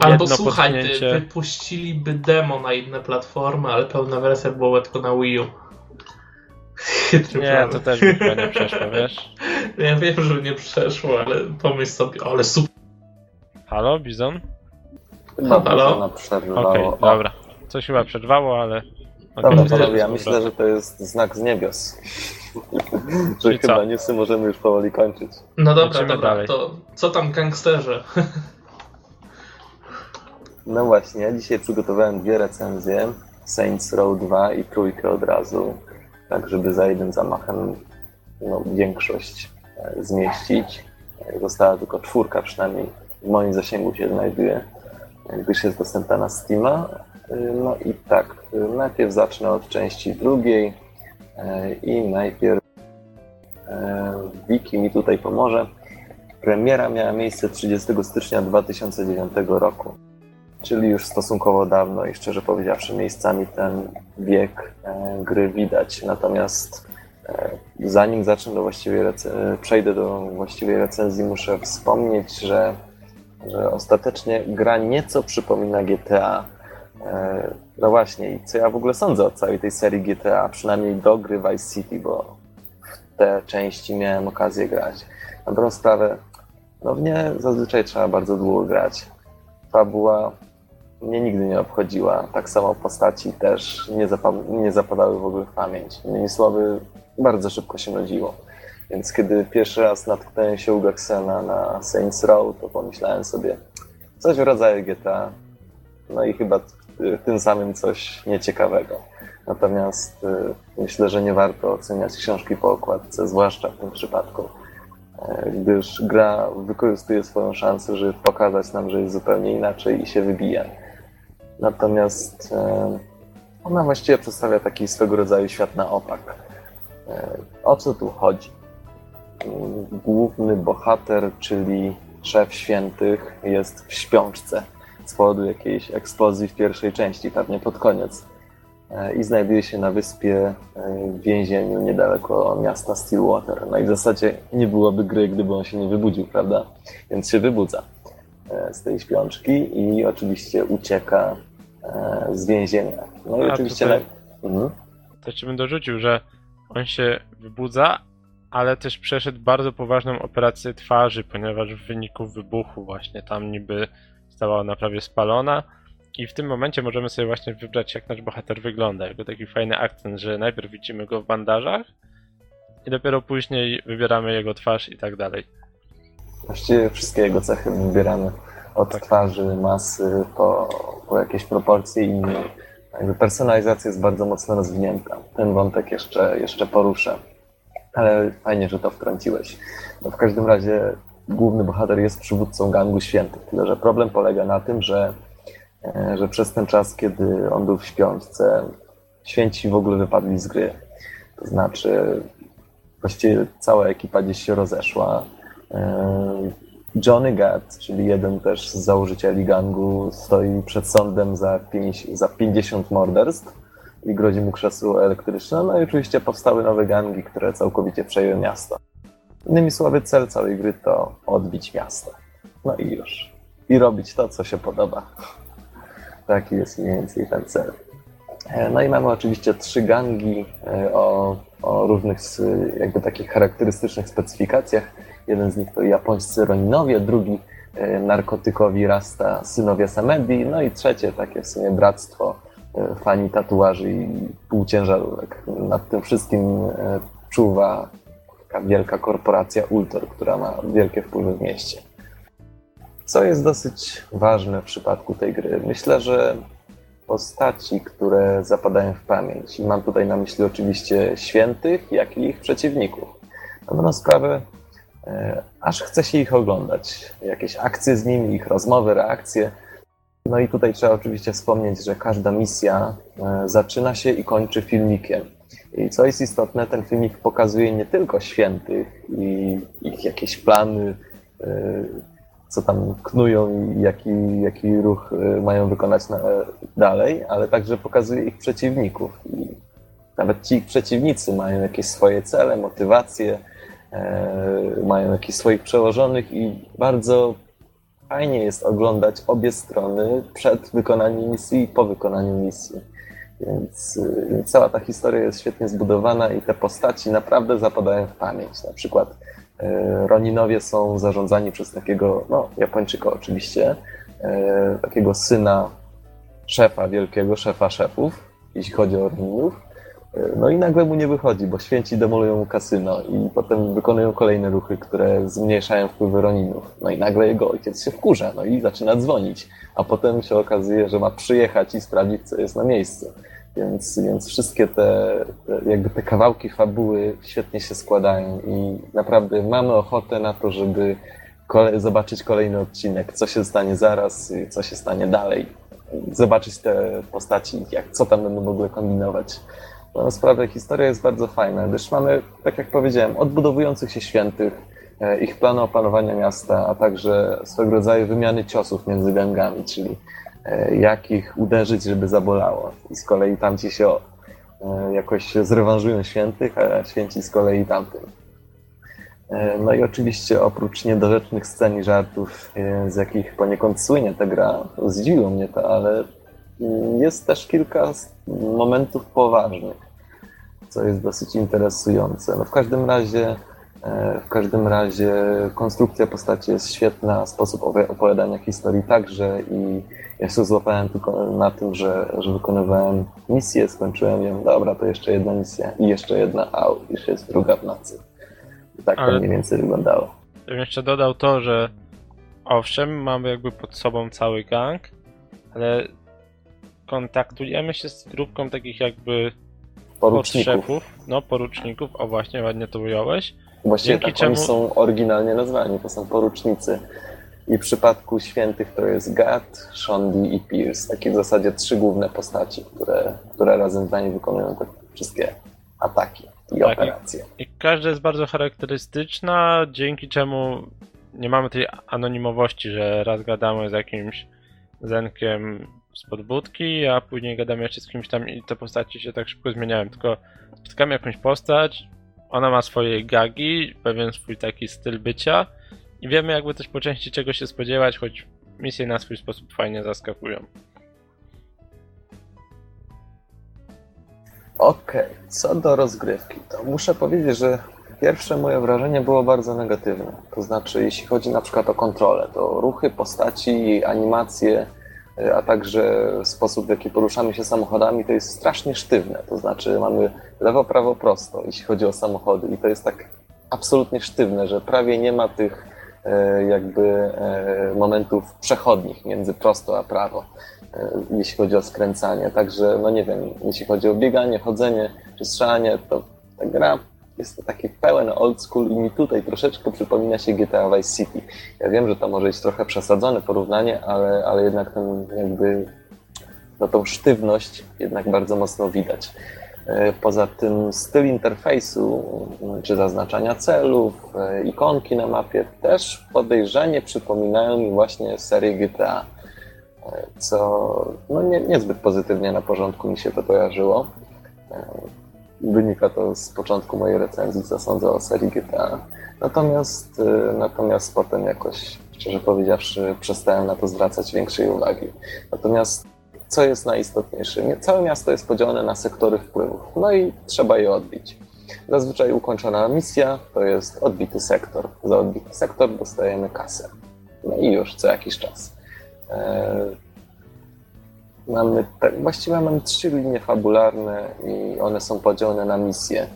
Albo słuchaj, ty, podsunięcie- wypuściliby demo na inne platformy, ale pełna wersja była tylko na Wii U. Chytry Nie, to też by chyba nie przeszło, wiesz? Ja wiem, że nie przeszło, ale pomyśl sobie, ale super. Halo, Bizon? Chyba Halo? ona przerwało. Okej, O, dobra. Coś chyba przerwało, ale... Dobra, Okej, panowie, ja dobra. myślę, że to jest znak z niebios. że Czyli co? chyba newsy możemy już powoli kończyć. No dobra, Lecimy dobra, dalej. to co tam gangsterze? No właśnie, ja dzisiaj przygotowałem dwie recenzje. Saints Row 2 i trójkę od razu. Tak, żeby za jednym zamachem no, większość e, zmieścić. E, Została tylko czwórka przynajmniej w moim zasięgu się znajduje, gdyż jest dostępna na Steama. E, No i tak, najpierw zacznę od części drugiej i najpierw Wiki mi tutaj pomoże. Premiera miała miejsce 30 stycznia 2009 roku, czyli już stosunkowo dawno i szczerze powiedziawszy miejscami ten wiek e, gry widać. Natomiast e, zanim zacznę do właściwej przejdę do właściwej recenzji, muszę wspomnieć, że, że ostatecznie gra nieco przypomina GTA. E, No właśnie, i co ja w ogóle sądzę o całej tej serii GTA, przynajmniej do gry Vice City, bo w te części miałem okazję grać. Na dobrą sprawę, no w nie zazwyczaj trzeba bardzo długo grać. Fabuła mnie nigdy nie obchodziła. Tak samo postaci też nie, nie zapadały w ogóle w pamięć. Innymi słowy, bardzo szybko się nudziło. Więc kiedy pierwszy raz natknąłem się u Gaxena na Saints Row, to pomyślałem sobie coś w rodzaju GTA. No i chyba y, tym samym coś nieciekawego. Natomiast y, myślę, że nie warto oceniać książki po okładce, zwłaszcza w tym przypadku e, gdyż gra wykorzystuje swoją szansę, żeby pokazać nam, że jest zupełnie inaczej i się wybija. Natomiast e, ona właściwie przedstawia taki swego rodzaju świat na opak. E, O co tu chodzi? Główny bohater, czyli szef świętych, jest w śpiączce z powodu jakiejś eksplozji w pierwszej części, pewnie pod koniec. E, I znajduje się na wyspie w więzieniu niedaleko miasta Stillwater. No i w zasadzie nie byłoby gry, gdyby on się nie wybudził, prawda? Więc się wybudza z tej śpiączki i oczywiście ucieka z więzienia. No i A oczywiście... tutaj- Na... Mhm. To jeszcze bym dorzucił, że on się wybudza, ale też przeszedł bardzo poważną operację twarzy, ponieważ w wyniku wybuchu właśnie tam niby została ona prawie spalona i w tym momencie możemy sobie właśnie wybrać jak nasz bohater wygląda, jako taki fajny akcent, że najpierw widzimy go w bandażach i dopiero później wybieramy jego twarz i tak dalej. Właściwie wszystkie jego cechy wybieramy od twarzy, masy, po, po jakieś proporcje i inne. Jakby personalizacja jest bardzo mocno rozwinięta. Ten wątek jeszcze, jeszcze poruszę. Ale fajnie, że to wtrąciłeś. No w każdym razie główny bohater jest przywódcą gangu świętych. Tyle, że problem polega na tym, że, e, że przez ten czas, kiedy on był w śpiączce, święci w ogóle wypadli z gry. To znaczy, właściwie cała ekipa gdzieś się rozeszła. Johnny Gat, czyli jeden też z założycieli gangu, stoi przed sądem za 50, za 50 morderstw i grozi mu krzesło elektryczne. No i oczywiście powstały nowe gangi, które całkowicie przejęły miasto. Innymi słowy, cel całej gry to odbić miasto. no i już. I robić to, co się podoba. Taki jest mniej więcej ten cel. E, No i mamy oczywiście trzy gangi e, o, o różnych jakby takich charakterystycznych specyfikacjach. Jeden z nich to japońscy Roninowie, drugi e, narkotykowi Rasta, synowie Samedi, no i trzecie takie w sumie bractwo e, fani tatuaży i półciężarówek. Nad tym wszystkim e, czuwa taka wielka korporacja Ultor, która ma wielkie wpływy w mieście. Co jest dosyć ważne w przypadku tej gry? Myślę, że postaci, które zapadają w pamięć. I mam tutaj na myśli oczywiście świętych, jak i ich przeciwników. Na dobrą sprawę, aż chce się ich oglądać. Jakieś akcje z nimi, ich rozmowy, reakcje. No i tutaj trzeba oczywiście wspomnieć, że każda misja e, zaczyna się i kończy filmikiem. I co jest istotne, ten filmik pokazuje nie tylko świętych i ich jakieś plany, e, co tam knują i jaki, jaki ruch e, mają wykonać na, dalej, ale także pokazuje ich przeciwników. I nawet ci ich przeciwnicy mają jakieś swoje cele, motywacje, e, mają jakichś swoich przełożonych i bardzo fajnie jest oglądać obie strony przed wykonaniem misji i po wykonaniu misji. Więc, y, więc cała ta historia jest świetnie zbudowana i te postaci naprawdę zapadają w pamięć. Na przykład e, Roninowie są zarządzani przez takiego, no Japończyka oczywiście, e, takiego syna szefa, wielkiego szefa szefów, jeśli chodzi o Roninów. No i nagle mu nie wychodzi, bo święci demolują mu kasyno i potem wykonują kolejne ruchy, które zmniejszają wpływy Roninów. No i nagle jego ojciec się wkurza, no i zaczyna dzwonić, a potem się okazuje, że ma przyjechać i sprawdzić, co jest na miejscu. Więc, więc wszystkie te, te, jakby te kawałki fabuły świetnie się składają i naprawdę mamy ochotę na to, żeby kole, zobaczyć kolejny odcinek, co się stanie zaraz, co się stanie dalej. Zobaczyć te postaci, jak, co tam będą ogóle kombinować. No, sprawę historia jest bardzo fajna, gdyż mamy, tak jak powiedziałem, odbudowujących się świętych, e, ich plany opanowania miasta, a także swego rodzaju wymiany ciosów między gangami, czyli e, jak ich uderzyć, żeby zabolało. I z kolei tamci się e, jakoś zrewanżują świętych, a święci z kolei tamtym. No i oczywiście oprócz niedorzecznych scen i żartów, z jakich poniekąd słynie ta gra, zdziwiło mnie to, ale jest też kilka momentów poważnych, co jest dosyć interesujące. No w każdym razie e, w każdym razie konstrukcja postaci jest świetna, sposób opowiadania historii także i ja się złapałem tylko na tym, że, że wykonywałem misję, skończyłem ją, dobra, to jeszcze jedna misja i jeszcze jedna, au, już jest druga w nocy. Tak to Ale- mniej więcej wyglądało. Ja bym jeszcze dodał to, że owszem, mamy jakby pod sobą cały gang, ale kontaktujemy się z grupką takich jakby Poruczników. no poruczników, o właśnie, ładnie to ująłeś. Właściwie Dzięki tak oni czemu- są oryginalnie nazwani, to są porucznicy. I w przypadku świętych to jest Gad, Shondi i Pierce. Takie w zasadzie trzy główne postaci, które, które razem z nami wykonują te wszystkie ataki i Tak, i- operacje. I każda jest bardzo charakterystyczna, dzięki czemu nie mamy tej anonimowości, że raz gadamy z jakimś zenkiem z podbudki, a później gadamy jeszcze z kimś tam i te postaci się tak szybko zmieniają, tylko spotykamy jakąś postać, ona ma swoje gagi, pewien swój taki styl bycia i wiemy jakby też po części czego się spodziewać, choć misje na swój sposób fajnie zaskakują. Okej, co do rozgrywki, to muszę powiedzieć, że pierwsze moje wrażenie było bardzo negatywne. To znaczy, jeśli chodzi na przykład o kontrolę, to ruchy postaci, animacje, a także sposób, w jaki poruszamy się samochodami, to jest strasznie sztywne. To znaczy, mamy lewo, prawo, prosto, jeśli chodzi o samochody, i to jest tak absolutnie sztywne, że prawie nie ma tych e, jakby e, momentów przechodnich między prosto a prawo e, jeśli chodzi o skręcanie. Także, no nie wiem, jeśli chodzi o bieganie, chodzenie czy strzelanie, to ta gra jest to taki pełen old school i mi tutaj troszeczkę przypomina się GTA Vice City. Ja wiem, że to może być trochę przesadzone porównanie, ale, ale jednak ten jakby no tą sztywność jednak bardzo mocno widać. E, Poza tym styl interfejsu, m, czy zaznaczania celów, e, ikonki na mapie też podejrzanie przypominają mi właśnie serię GTA e, co no nie, niezbyt pozytywnie na porządku mi się to kojarzyło. Wynika to z początku mojej recenzji, co sądzę o serii GTA. Natomiast, e, natomiast potem jakoś szczerze powiedziawszy, przestałem na to zwracać większej uwagi. Natomiast co jest najistotniejsze? Całe miasto jest podzielone na sektory wpływów, no i trzeba je odbić. Zazwyczaj ukończona misja to jest odbity sektor. Za odbity sektor dostajemy kasę. No i już co jakiś czas. Eee, mamy, tak, właściwie mamy trzy linie fabularne i one są podzielone na misje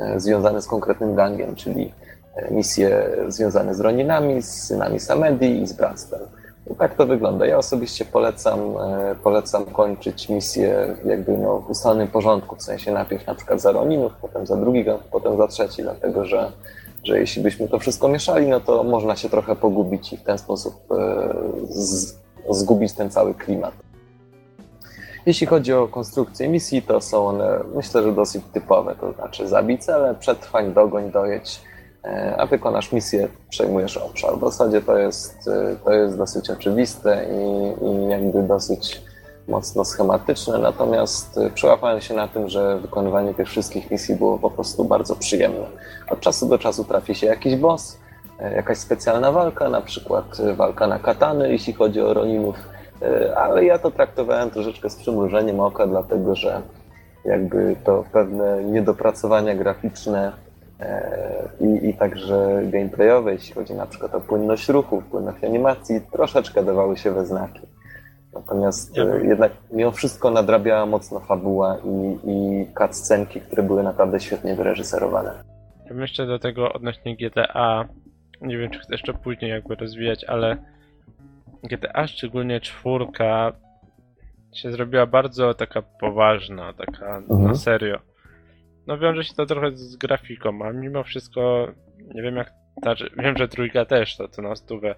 e, związane z konkretnym gangiem, czyli e, misje związane z Roninami, z synami Samedi i z bractwem. I tak to wygląda. Ja osobiście polecam, e, polecam kończyć misję jakby no, w ustalonym porządku, w sensie najpierw na przykład za Roninów, potem za drugi gang, potem za trzeci, dlatego że, że jeśli byśmy to wszystko mieszali, no to można się trochę pogubić i w ten sposób z, zgubić ten cały klimat. Jeśli chodzi o konstrukcję misji, to są one myślę, że dosyć typowe, to znaczy zabij cele, przetrwań, dogoń, dojedź, e, a wykonasz misję, przejmujesz obszar. W zasadzie to jest, e, to jest dosyć oczywiste i, i jakby dosyć mocno schematyczne, natomiast e, przełapałem się na tym, że wykonywanie tych wszystkich misji było po prostu bardzo przyjemne. Od czasu do czasu trafi się jakiś boss, jakaś specjalna walka, na przykład walka na katany, jeśli chodzi o Roninów, ale ja to traktowałem troszeczkę z przymrużeniem oka, dlatego że jakby to pewne niedopracowania graficzne e, i, i także gameplayowe, jeśli chodzi na przykład o płynność ruchu, płynność animacji, troszeczkę dawały się we znaki. Natomiast ja e, jednak mimo wszystko nadrabiała mocno fabuła i, i cutscenki, które były naprawdę świetnie wyreżyserowane. Ja myślę do tego odnośnie GTA, nie wiem czy chcę jeszcze później jakby rozwijać, ale GTA, szczególnie czwórka, się zrobiła bardzo taka poważna, taka mhm. na serio. No wiąże się to trochę z grafiką, a mimo wszystko nie wiem jak, znaczy, wiem, że trójka też to, to na stówę,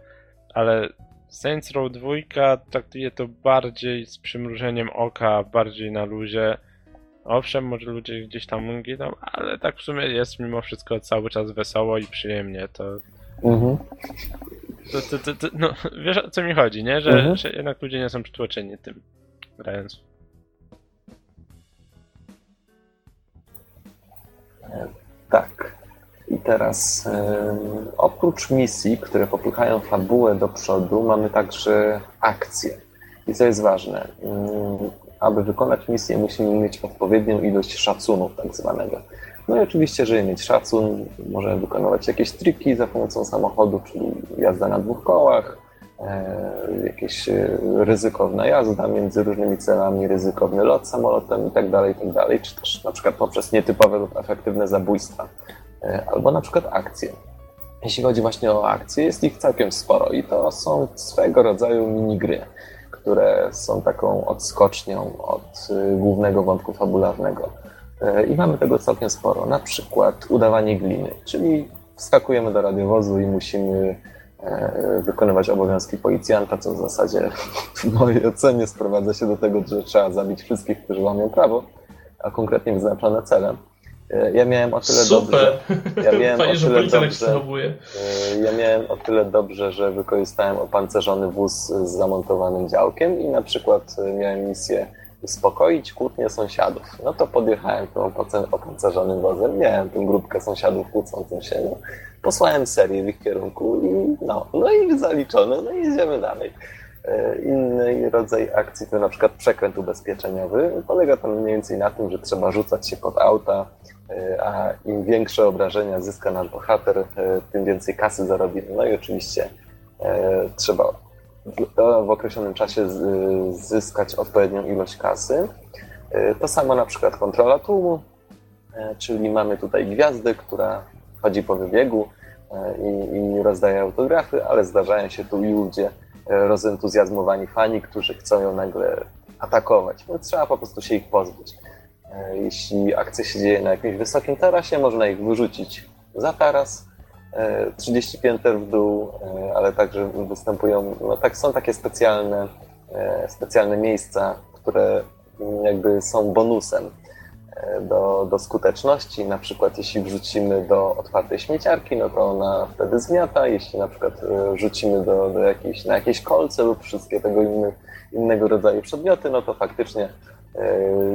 ale Saints Row 2 traktuje to bardziej z przymrużeniem oka, bardziej na luzie. Owszem, może ludzie gdzieś tam giną, ale tak w sumie jest mimo wszystko cały czas wesoło i przyjemnie. To mhm. To, to, to, to, no, wiesz o co mi chodzi, nie? Że, mhm. że jednak ludzie nie są przytłoczeni tym grając. Tak. I teraz oprócz misji, które popychają fabułę do przodu, mamy także akcje. I co jest ważne, aby wykonać misję, musimy mieć odpowiednią ilość szacunów, tak zwanego. No i oczywiście, żeby mieć szacun, możemy wykonywać jakieś triki za pomocą samochodu, czyli jazda na dwóch kołach, e, jakieś e, ryzykowna jazda między różnymi celami, ryzykowny lot samolotem itd., tak itd., tak czy też na przykład poprzez nietypowe lub efektywne zabójstwa, e, albo na przykład akcje. Jeśli chodzi właśnie o akcje, jest ich całkiem sporo i to są swego rodzaju minigry, które są taką odskocznią od głównego wątku fabularnego. E, I mamy tego całkiem sporo. Na przykład udawanie gliny, czyli wskakujemy do radiowozu i musimy e, wykonywać obowiązki policjanta, co w zasadzie w mojej ocenie sprowadza się do tego, że trzeba zabić wszystkich, którzy łamią prawo, a konkretnie wyznaczone cele. E, ja miałem o tyle Super. dobrze. Ja miałem Fajnie, o tyle dobrze, ja miałem o tyle dobrze, że wykorzystałem opancerzony wóz z zamontowanym działkiem i na przykład miałem misję uspokoić kłótnie sąsiadów. No to podjechałem tym opancerzonym wozem, miałem tę grupkę sąsiadów kłócącą się, no. posłałem serię w ich kierunku i no, no i zaliczone, no i jedziemy dalej. E, inny rodzaj akcji to na przykład przekręt ubezpieczeniowy. Polega to mniej więcej na tym, że trzeba rzucać się pod auta, e, a im większe obrażenia zyska nasz bohater, e, tym więcej kasy zarobi. No i oczywiście trzeba w określonym czasie zyskać odpowiednią ilość kasy. E, to samo na przykład kontrola tłumu, e, czyli mamy tutaj gwiazdę, która chodzi po wybiegu e, i, i rozdaje autografy, ale zdarzają się tu i ludzie rozentuzjazmowani fani, którzy chcą ją nagle atakować. No, trzeba po prostu się ich pozbyć. Jeśli akcja się dzieje na jakimś wysokim tarasie, można ich wyrzucić za taras, 30 e, pięter w dół, e, ale także występują, no tak, są takie specjalne, e, specjalne miejsca, które jakby są bonusem do, do skuteczności. Na przykład jeśli wrzucimy do otwartej śmieciarki, no to ona wtedy zmiata. Jeśli na przykład rzucimy do, do jakiejś, na jakieś kolce lub wszystkie tego inny, innego rodzaju przedmioty, no to faktycznie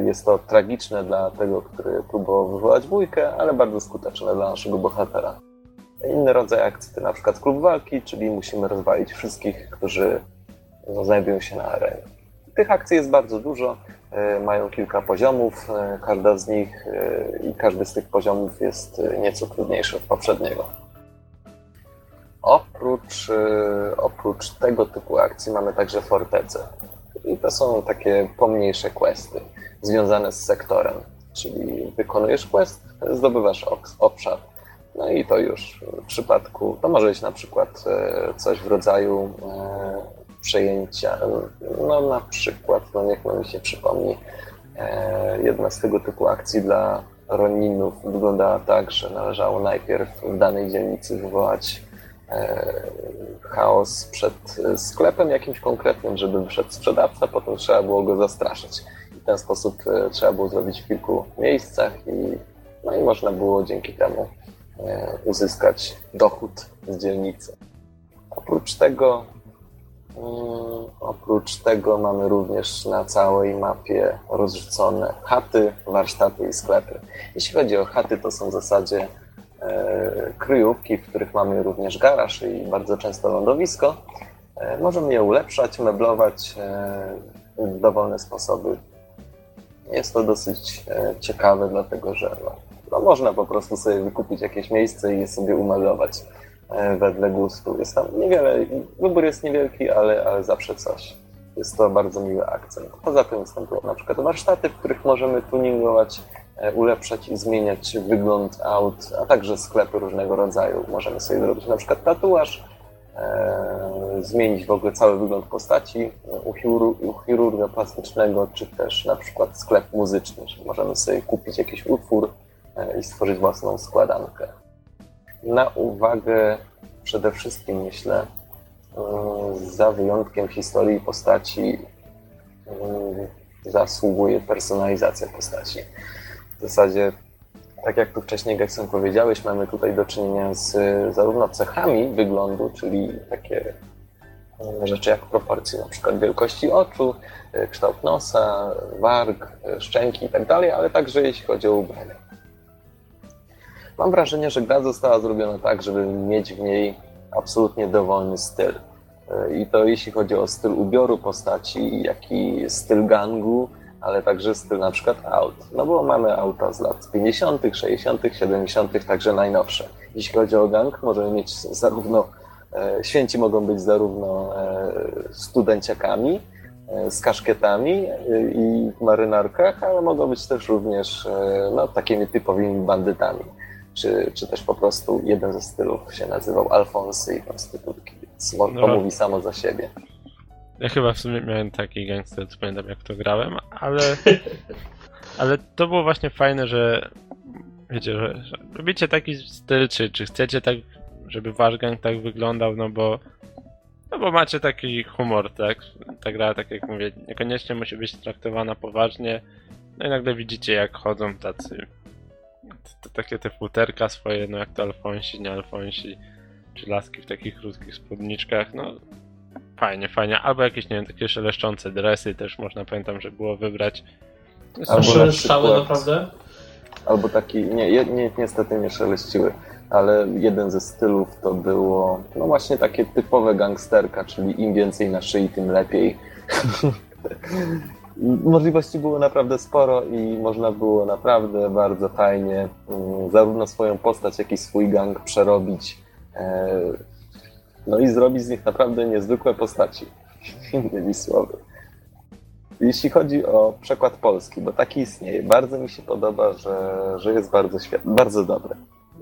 jest to tragiczne dla tego, który próbował wywołać bójkę, ale bardzo skuteczne dla naszego bohatera. Inny rodzaj akcji to na przykład klub walki, czyli musimy rozwalić wszystkich, którzy znajdują się na arenie. Tych akcji jest bardzo dużo, e, mają kilka poziomów, e, każda z nich e, i każdy z tych poziomów jest nieco trudniejszy od poprzedniego. Oprócz, oprócz tego typu akcji mamy także fortece. I to są takie pomniejsze questy związane z sektorem. Czyli wykonujesz quest, zdobywasz obszar. No i to już w przypadku, to może być na przykład e, coś w rodzaju e, przejęcia, no na przykład, no niech mi się przypomni, e, jedna z tego typu akcji dla Roninów wyglądała tak, że należało najpierw w danej dzielnicy wywołać chaos przed sklepem jakimś konkretnym, żeby wyszedł sprzedawca, potem trzeba było go zastraszyć. I w ten sposób trzeba było zrobić w kilku miejscach i, no i można było dzięki temu uzyskać dochód z dzielnicy. Oprócz tego, mm, oprócz tego mamy również na całej mapie rozrzucone chaty, warsztaty i sklepy. Jeśli chodzi o chaty, to są w zasadzie e, kryjówki, w których mamy również garaż i bardzo często lądowisko. E, możemy je ulepszać, meblować e, w dowolne sposoby. Jest to dosyć e, ciekawe, dlatego że no, można po prostu sobie wykupić jakieś miejsce i je sobie umeblować e, wedle gustu. Jest tam niewiele, wybór jest niewielki, ale, ale zawsze coś. Jest to bardzo miły akcent. Poza tym występują na przykład warsztaty, w których możemy tuningować, e, ulepszać i zmieniać wygląd aut, a także sklepy różnego rodzaju. Możemy sobie zrobić na przykład tatuaż, e, zmienić w ogóle cały wygląd postaci u, chirur- u chirurga plastycznego, czy też na przykład sklep muzyczny, że możemy sobie kupić jakiś utwór e, i stworzyć własną składankę. Na uwagę przede wszystkim myślę, e, za wyjątkiem historii postaci, e, zasługuje personalizacja postaci. W zasadzie, tak jak tu wcześniej Gekson powiedziałeś, mamy tutaj do czynienia z e, zarówno cechami wyglądu, czyli takie e, rzeczy jak proporcje przykład wielkości oczu, e, kształt nosa, warg, e, szczęki i tak ale także jeśli chodzi o ubrania. Mam wrażenie, że gra została zrobiona tak, żeby mieć w niej absolutnie dowolny styl. E, I to jeśli chodzi o styl ubioru postaci, jak i styl gangu, ale także styl na przykład aut. No bo mamy auta z lat 50., 60., 70., także najnowsze. Jeśli chodzi o gang, możemy mieć zarówno, e, święci mogą być zarówno e, studenciakami, z kaszkietami i marynarkach, ale mogą być też również no, takimi typowymi bandytami. Czy, czy też po prostu jeden ze stylów się nazywał Alfonsy i prostytutki, więc mo- to No. mówi samo za siebie. Ja chyba w sumie miałem taki gangster, co pamiętam jak to grałem, ale. Ale to było właśnie fajne, że. Wiecie, że, że robicie taki styl, czy, czy chcecie tak, żeby wasz gang tak wyglądał, no bo. No bo macie taki humor, tak? Ta gra, tak jak mówię, niekoniecznie musi być traktowana poważnie. No i nagle widzicie, jak chodzą tacy. T- Takie te futerka swoje, no jak to Alfonsi, nie Alfonsi, czy laski w takich krótkich spódniczkach, no Fajnie, fajnie. Albo jakieś, nie wiem, takie szeleszczące dresy też można, pamiętam, że było wybrać. Albo na Szeleszczały przykład- naprawdę? Albo taki, nie, nie, niestety nie szeleściły, ale jeden ze stylów to było, no właśnie takie typowe gangsterka, czyli im więcej na szyi, tym lepiej. Możliwości było naprawdę sporo i można było naprawdę bardzo fajnie mm, zarówno swoją postać, jak i swój gang przerobić. e, No i zrobić z nich naprawdę niezwykłe postaci. Innymi słowy. Jeśli chodzi o przekład polski, bo taki istnieje, bardzo mi się podoba, że, że jest bardzo świetny, bardzo dobry.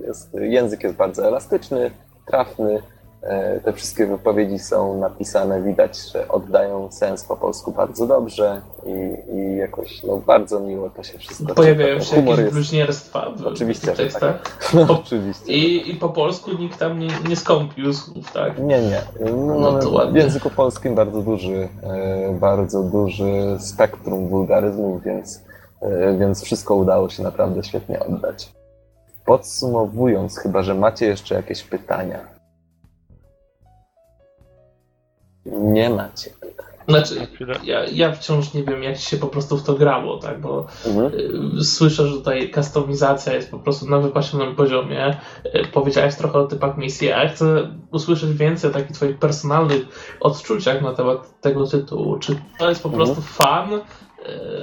Jest, język jest bardzo elastyczny, trafny. E, Te wszystkie wypowiedzi są napisane, widać, że oddają sens po polsku bardzo dobrze i, i jakoś no, bardzo miło to się wszystko Pojawiają się Humor jakieś jest, bluźnierstwa w, Oczywiście, w tekstach. no, oczywiście. I, I po polsku nikt tam nie, nie skąpił słów, tak? Nie, nie. No, No to w ładnie. języku polskim bardzo duży, e, bardzo duży spektrum wulgaryzmów, więc, e, więc wszystko udało się naprawdę świetnie oddać. Podsumowując, chyba że macie jeszcze jakieś pytania. Nie macie. Znaczy, ja, ja wciąż nie wiem, jak ci się po prostu w to grało, tak? Bo Mhm. y, słyszę, że tutaj kustomizacja jest po prostu na wypasionym poziomie. Y, Powiedziałeś trochę o typach misji, a ja chcę usłyszeć więcej o takich twoich personalnych odczuciach na temat tego tytułu. Czy to jest po Mhm. prostu fan?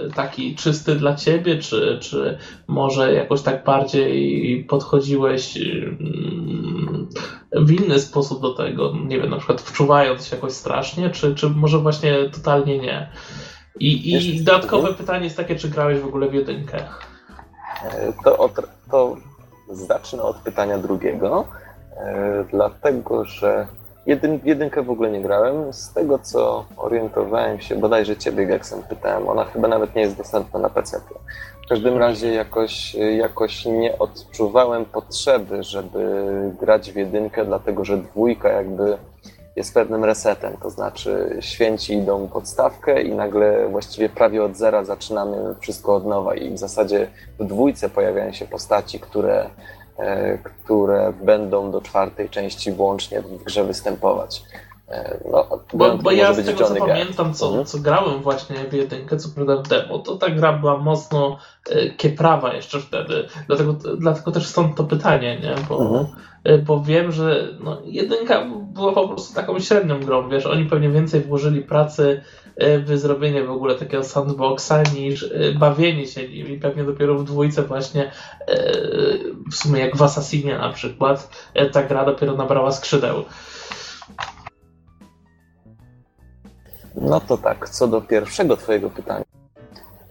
Y, Taki czysty dla ciebie, czy, czy może jakoś tak bardziej podchodziłeś mm, w inny sposób do tego? Nie wiem, na przykład wczuwając się jakoś strasznie, czy, czy może właśnie totalnie nie? I, i dodatkowe mhm. pytanie jest takie, czy grałeś w ogóle w jedynkę? E, To, od, to zacznę od pytania drugiego, e, dlatego że jedyn, w jedynkę w ogóle nie grałem. Z tego co orientowałem się, bodajże ciebie Gexem pytałem, ona chyba nawet nie jest dostępna na PC. W każdym razie jakoś, jakoś nie odczuwałem potrzeby, żeby grać w jedynkę, dlatego że dwójka jakby jest pewnym resetem, to znaczy święci idą podstawkę i nagle właściwie prawie od zera zaczynamy wszystko od nowa i w zasadzie w dwójce pojawiają się postaci, które, które będą do czwartej części włącznie w grze występować. E, No, Bo, bo ja z tego co pamiętam, co, Mhm. co grałem właśnie w jedynkę, co prawda w demo, to ta gra była mocno e, kieprawa jeszcze wtedy. Dlatego, dlatego też stąd to pytanie, nie? Bo, Mhm. e, bo wiem, że no, jedynka była po prostu taką średnią grą, wiesz, oni pewnie więcej włożyli pracy e, zrobienie w ogóle takiego sandboxa niż e, bawienie się nim i pewnie dopiero w dwójce właśnie e, w sumie jak w Assassinie na przykład e, ta gra dopiero nabrała skrzydeł. No to tak, co do pierwszego Twojego pytania,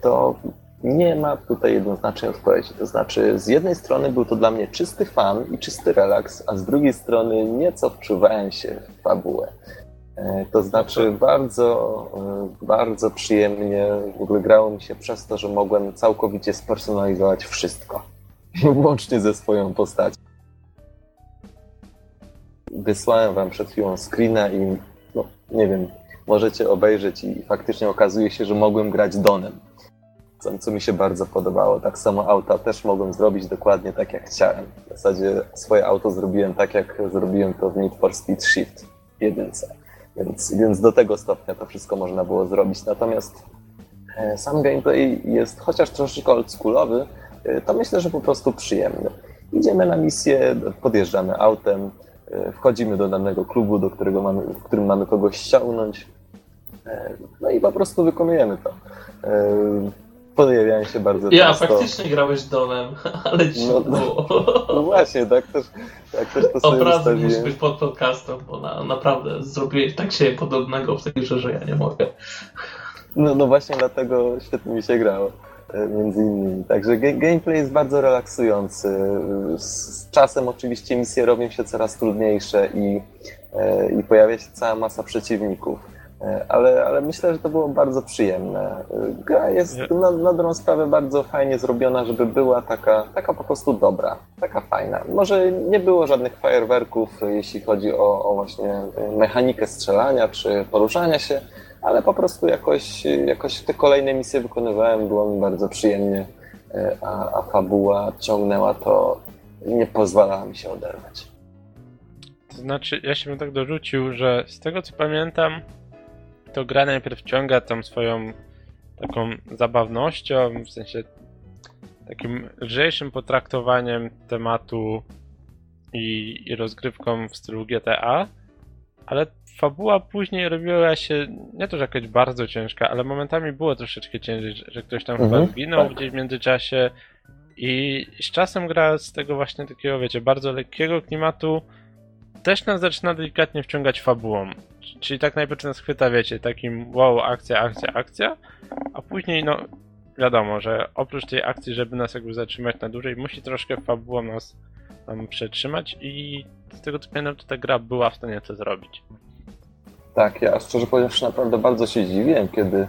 to nie ma tutaj jednoznacznej odpowiedzi. To znaczy, z jednej strony był to dla mnie czysty fan i czysty relaks, a z drugiej strony nieco wczuwałem się w fabułę. E, To znaczy, bardzo, e, bardzo przyjemnie w ogóle grało mi się przez to, że mogłem całkowicie spersonalizować wszystko, łącznie ze swoją postacią. Wysłałem Wam przed chwilą screena i no, nie wiem, możecie obejrzeć i faktycznie okazuje się, że mogłem grać Donem, co, co mi się bardzo podobało. Tak samo auta też mogłem zrobić dokładnie tak, jak chciałem. W zasadzie swoje auto zrobiłem tak, jak zrobiłem to w Need for Speed Shift jedynce. Więc, więc do tego stopnia to wszystko można było zrobić. Natomiast e, sam gameplay jest chociaż troszeczkę oldschoolowy, e, to myślę, że po prostu przyjemny. Idziemy na misję, podjeżdżamy autem, e, wchodzimy do danego klubu, do którego mamy, w którym mamy kogoś ściągnąć. No i po prostu wykonujemy to. Pojawiają się bardzo Ja często. faktycznie grałeś Donem, ale ci No, no, no. było. No właśnie, tak też, tak też to sobie Obrazy musi ustawiłem. być pod podcastem, bo na, naprawdę zrobiłeś tak się podobnego w tej grze, że ja nie mogę. No, no właśnie dlatego świetnie mi się grało, e, między innymi. Także gameplay jest bardzo relaksujący. Z, z czasem oczywiście misje robią się coraz trudniejsze i, e, i pojawia się cała masa przeciwników. E, Ale, ale myślę, że to było bardzo przyjemne. E, Gra jest na, na dobrą sprawę bardzo fajnie zrobiona, żeby była taka, taka po prostu dobra, taka fajna. Może nie było żadnych fajerwerków, e, jeśli chodzi o, o właśnie mechanikę strzelania czy poruszania się, ale po prostu jakoś, jakoś te kolejne misje wykonywałem, było mi bardzo przyjemnie, a, a fabuła ciągnęła to, nie pozwalała mi się oderwać. To znaczy, ja się bym tak dorzucił, że z tego co pamiętam, to gra najpierw ciąga tą swoją taką zabawnością, w sensie takim lżejszym potraktowaniem tematu i, i rozgrywką w stylu GTA, ale fabuła później robiła się nie to, że jakaś bardzo ciężka, ale momentami było troszeczkę ciężej, że, ktoś tam Mhm, chyba zginął tak. gdzieś w międzyczasie i z czasem gra z tego właśnie takiego, wiecie, bardzo lekkiego klimatu też nas zaczyna delikatnie wciągać fabułą. Czyli tak najpierw nas chwyta, wiecie, takim wow, akcja, akcja, akcja, a później, no, wiadomo, że oprócz tej akcji, żeby nas jakby zatrzymać na dłużej, musi troszkę fabułą nas tam przetrzymać i z tego co pamiętam, to ta gra była w stanie to zrobić. Tak, ja szczerze powiedziawszy naprawdę bardzo się dziwiłem, kiedy,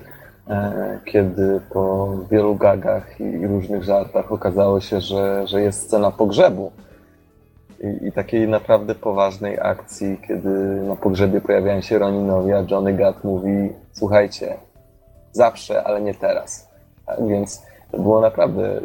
e, kiedy po wielu gagach i różnych żartach okazało się, że, że jest scena pogrzebu. I, I takiej naprawdę poważnej akcji, kiedy na pogrzebie pojawiają się Roninowie, a Johnny Gat mówi słuchajcie, zawsze, ale nie teraz. Tak więc to było naprawdę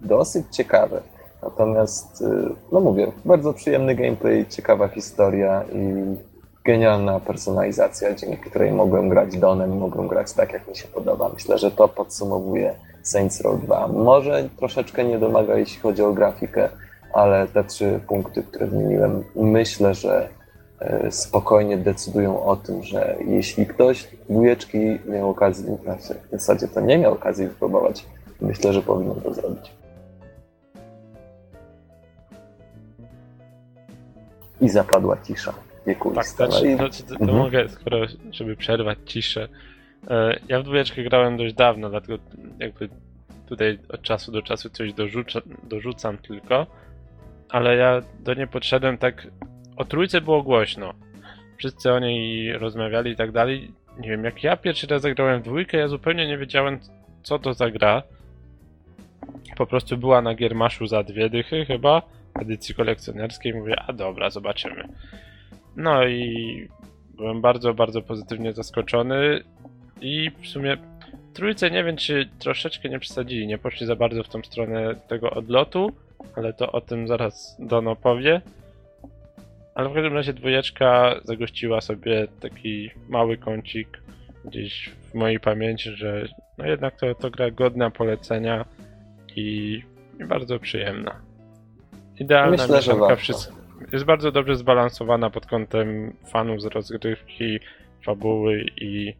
dosyć ciekawe. Natomiast, y, no mówię, bardzo przyjemny gameplay, ciekawa historia i genialna personalizacja, dzięki której mogłem grać Donem, mogłem grać tak, jak mi się podoba. Myślę, że to podsumowuje Saints Row 2. Może troszeczkę nie domaga, jeśli chodzi o grafikę, ale te trzy punkty, które wymieniłem, myślę, że e, spokojnie decydują o tym, że jeśli ktoś dwójeczki miał okazję, znaczy w zasadzie to nie miał okazji wypróbować, myślę, że powinien to zrobić. I zapadła cisza. Tak, to, No i to, to, to Mhm. mogę, skoro, żeby przerwać ciszę. E, Ja w dwójeczkę grałem dość dawno, dlatego jakby tutaj od czasu do czasu coś dorzucam, dorzucam tylko, ale ja do niej podszedłem tak. O trójce było głośno. Wszyscy o niej rozmawiali i tak dalej. Nie wiem, jak ja pierwszy raz zagrałem w dwójkę, ja zupełnie nie wiedziałem, co to za gra. Po prostu była na Giermaszu za dwie dychy chyba, edycji kolekcjonerskiej. Mówię, a dobra, zobaczymy. No i byłem bardzo, bardzo pozytywnie zaskoczony i w sumie trójce nie wiem, czy troszeczkę nie przesadzili, nie poszli za bardzo w tą stronę tego odlotu, ale to o tym zaraz Dono powie. Ale w każdym razie dwójeczka zagościła sobie taki mały kącik gdzieś w mojej pamięci, że no jednak to, to gra godna polecenia i, i bardzo przyjemna. Idealna Myślę, mieszanka wszystkich jest bardzo dobrze zbalansowana pod kątem fanów z rozgrywki, fabuły i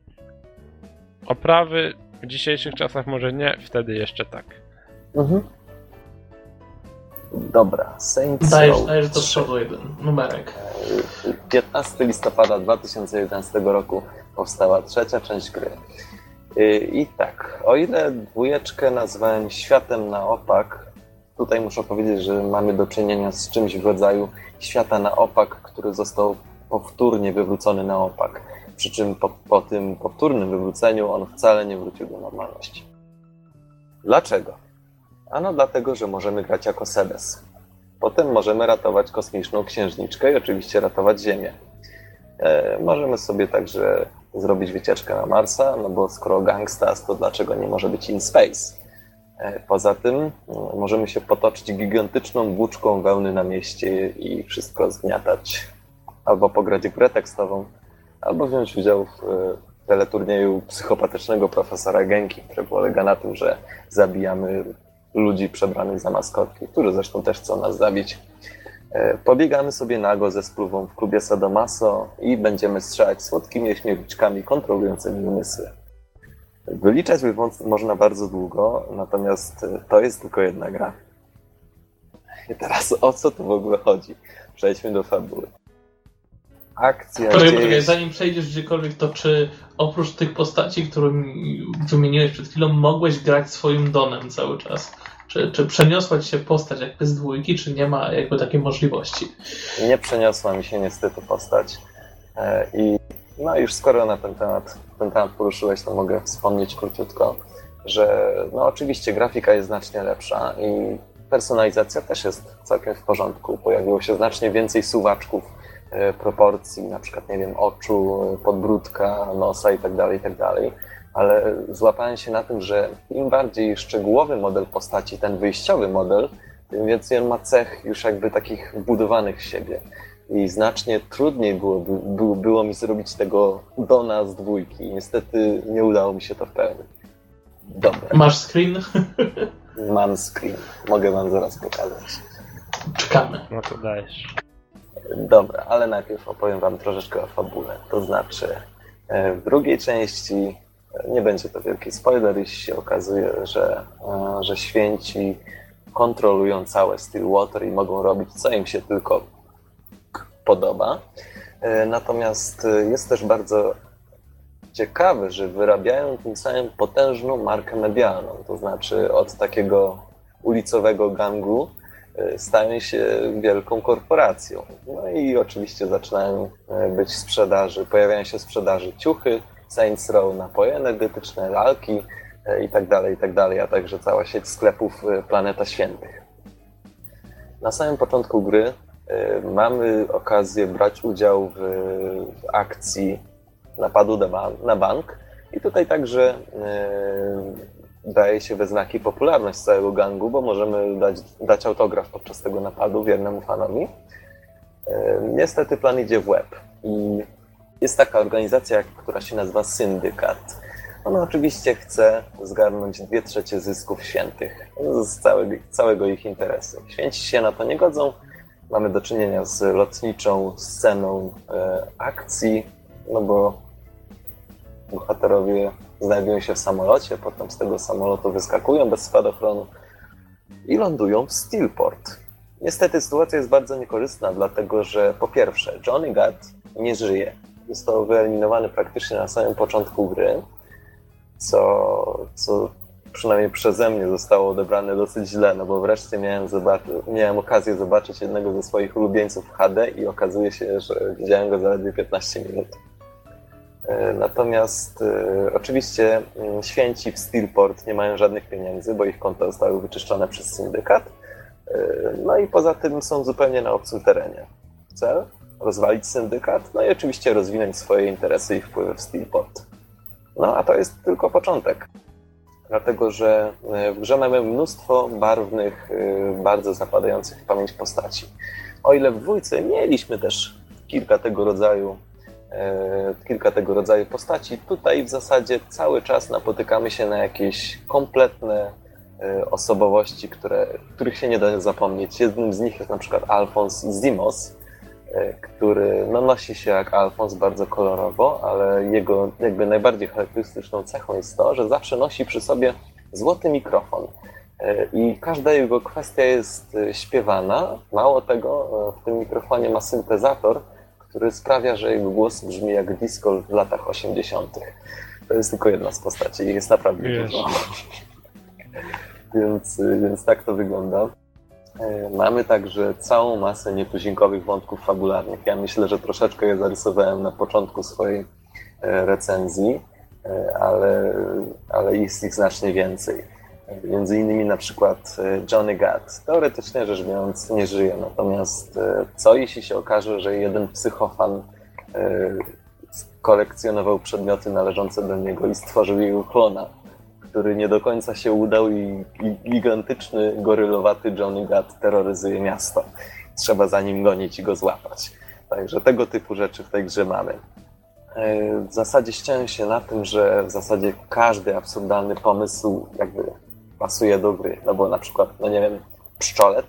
oprawy. W dzisiejszych czasach może nie, wtedy jeszcze tak. Mhm. Dobra, Saints Dajesz, Row dajesz do 3. przodu jeden numerek. 15 listopada 2011 roku powstała trzecia część gry. Yy, I tak, o ile dwójeczkę nazwałem światem na opak, tutaj muszę powiedzieć, że mamy do czynienia z czymś w rodzaju świata na opak, który został powtórnie wywrócony na opak. Przy czym po, po tym powtórnym wywróceniu on wcale nie wrócił do normalności. Dlaczego? Ano dlatego, że możemy grać jako Sebes. Potem możemy ratować kosmiczną księżniczkę i oczywiście ratować Ziemię. E, możemy sobie także zrobić wycieczkę na Marsa, no bo skoro gangstas, to dlaczego nie może być in space? E, poza tym no, możemy się potoczyć gigantyczną włóczką wełny na mieście i wszystko zgniatać. Albo pograć grę tekstową, albo wziąć udział w e, teleturnieju psychopatycznego profesora Genki, który polega na tym, że zabijamy ludzi przebranych za maskotki, którzy zresztą też chcą nas zabić. E, Pobiegamy sobie nago ze spluwą w klubie Sadomaso i będziemy strzelać słodkimi śmiewiczkami kontrolującymi umysły. Wyliczać by mo- można bardzo długo, natomiast e, to jest tylko jedna gra. I teraz o co tu w ogóle chodzi? Przejdźmy do fabuły. Akcja Poczekaj, dzieje poczekaj, zanim przejdziesz gdziekolwiek, to czy oprócz tych postaci, które wymieniłeś przed chwilą, mogłeś grać swoim Donem cały czas? Czy, czy przeniosła ci się postać jakby z dwójki, czy nie ma jakby takiej możliwości? Nie przeniosła mi się niestety postać. E, I no już skoro na ten temat, ten temat poruszyłeś, to mogę wspomnieć króciutko, że no oczywiście grafika jest znacznie lepsza i personalizacja też jest całkiem w porządku. Pojawiło się znacznie więcej suwaczków, e, proporcji, na przykład, nie wiem, oczu, podbródka, nosa i tak Ale złapałem się na tym, że im bardziej szczegółowy model postaci, ten wyjściowy model, tym więcej on ma cech już jakby takich wbudowanych w siebie. I znacznie trudniej byłoby, było, było mi zrobić tego Dona z dwójki. Niestety nie udało mi się to w pełni. Dobra, Masz screen? mam screen. Mogę wam zaraz pokazać. Czekamy. No to dajesz. Dobra, ale najpierw opowiem wam troszeczkę o fabule. To znaczy, e, w drugiej części nie będzie to wielki spoiler, jeśli się okazuje, że, e, że święci kontrolują całe Stillwater i mogą robić, co im się tylko podoba. E, Natomiast e, jest też bardzo ciekawe, że wyrabiają tym samym potężną markę medialną. To znaczy od takiego ulicowego gangu stają się wielką korporacją. No i oczywiście zaczynają być sprzedaży, pojawiają się sprzedaży ciuchy, Saints Row, napoje energetyczne, lalki e, i tak tak a także cała sieć sklepów e, Planeta Świętych. Na samym początku gry e, mamy okazję brać udział w, w akcji napadu na, ban- na bank i tutaj także daje się we znaki popularność całego gangu, bo możemy dać, dać autograf podczas tego napadu wiernemu fanowi. Niestety plan idzie w łeb. I jest taka organizacja, która się nazywa Syndykat. Ona oczywiście chce zgarnąć dwie trzecie zysków świętych z całego, całego ich interesu. Święci się na to nie godzą. Mamy do czynienia z lotniczą sceną e, akcji, no bo bohaterowie znajdują się w samolocie, potem z tego samolotu wyskakują bez spadochronu i lądują w Steelport. Niestety sytuacja jest bardzo niekorzystna, dlatego że po pierwsze Johnny Gat nie żyje. Został wyeliminowany praktycznie na samym początku gry, co, co przynajmniej przeze mnie zostało odebrane dosyć źle, no bo wreszcie miałem, miałem okazję zobaczyć jednego ze swoich ulubieńców HD i okazuje się, że widziałem go zaledwie 15 minut. E, natomiast e, oczywiście mm, święci w Steelport nie mają żadnych pieniędzy, bo ich konta zostały wyczyszczone przez syndykat. E, no i poza tym są zupełnie na obcym terenie. Cel? Rozwalić syndykat, no i oczywiście rozwinąć swoje interesy i wpływy w Steelport. No a to jest tylko początek. Dlatego, że w grze mamy mnóstwo barwnych, bardzo zapadających w pamięć postaci. O ile w dwójce mieliśmy też kilka tego rodzaju E, kilka tego rodzaju postaci. Tutaj w zasadzie cały czas napotykamy się na jakieś kompletne e, osobowości, które, których się nie da zapomnieć. Jednym z nich jest na przykład Alfons Zimos, e, który no, nosi się jak Alfons bardzo kolorowo, ale jego jakby najbardziej charakterystyczną cechą jest to, że zawsze nosi przy sobie złoty mikrofon. I każda jego kwestia jest śpiewana. Mało tego, w tym mikrofonie ma syntezator, który sprawia, że jego głos brzmi jak disco w latach 80. To jest tylko jedna z postaci i jest naprawdę Wiesz. dużo. więc, więc tak to wygląda. E, mamy także całą masę nietuzinkowych wątków fabularnych. Ja myślę, że troszeczkę je zarysowałem na początku swojej e, recenzji, e, ale, ale jest ich znacznie więcej. Między innymi na przykład Johnny Gat. Teoretycznie rzecz biorąc nie żyje, natomiast co jeśli się okaże, że jeden psychofan kolekcjonował przedmioty należące do niego i stworzył jego klona, który nie do końca się udał i, gigantyczny, gorylowaty Johnny Gat terroryzuje miasto. Trzeba za nim gonić i go złapać. Także tego typu rzeczy w tej grze mamy. W zasadzie ściąłem się na tym, że w zasadzie każdy absurdalny pomysł jakby pasuje do gry. No bo na przykład, no nie wiem, pszczolet,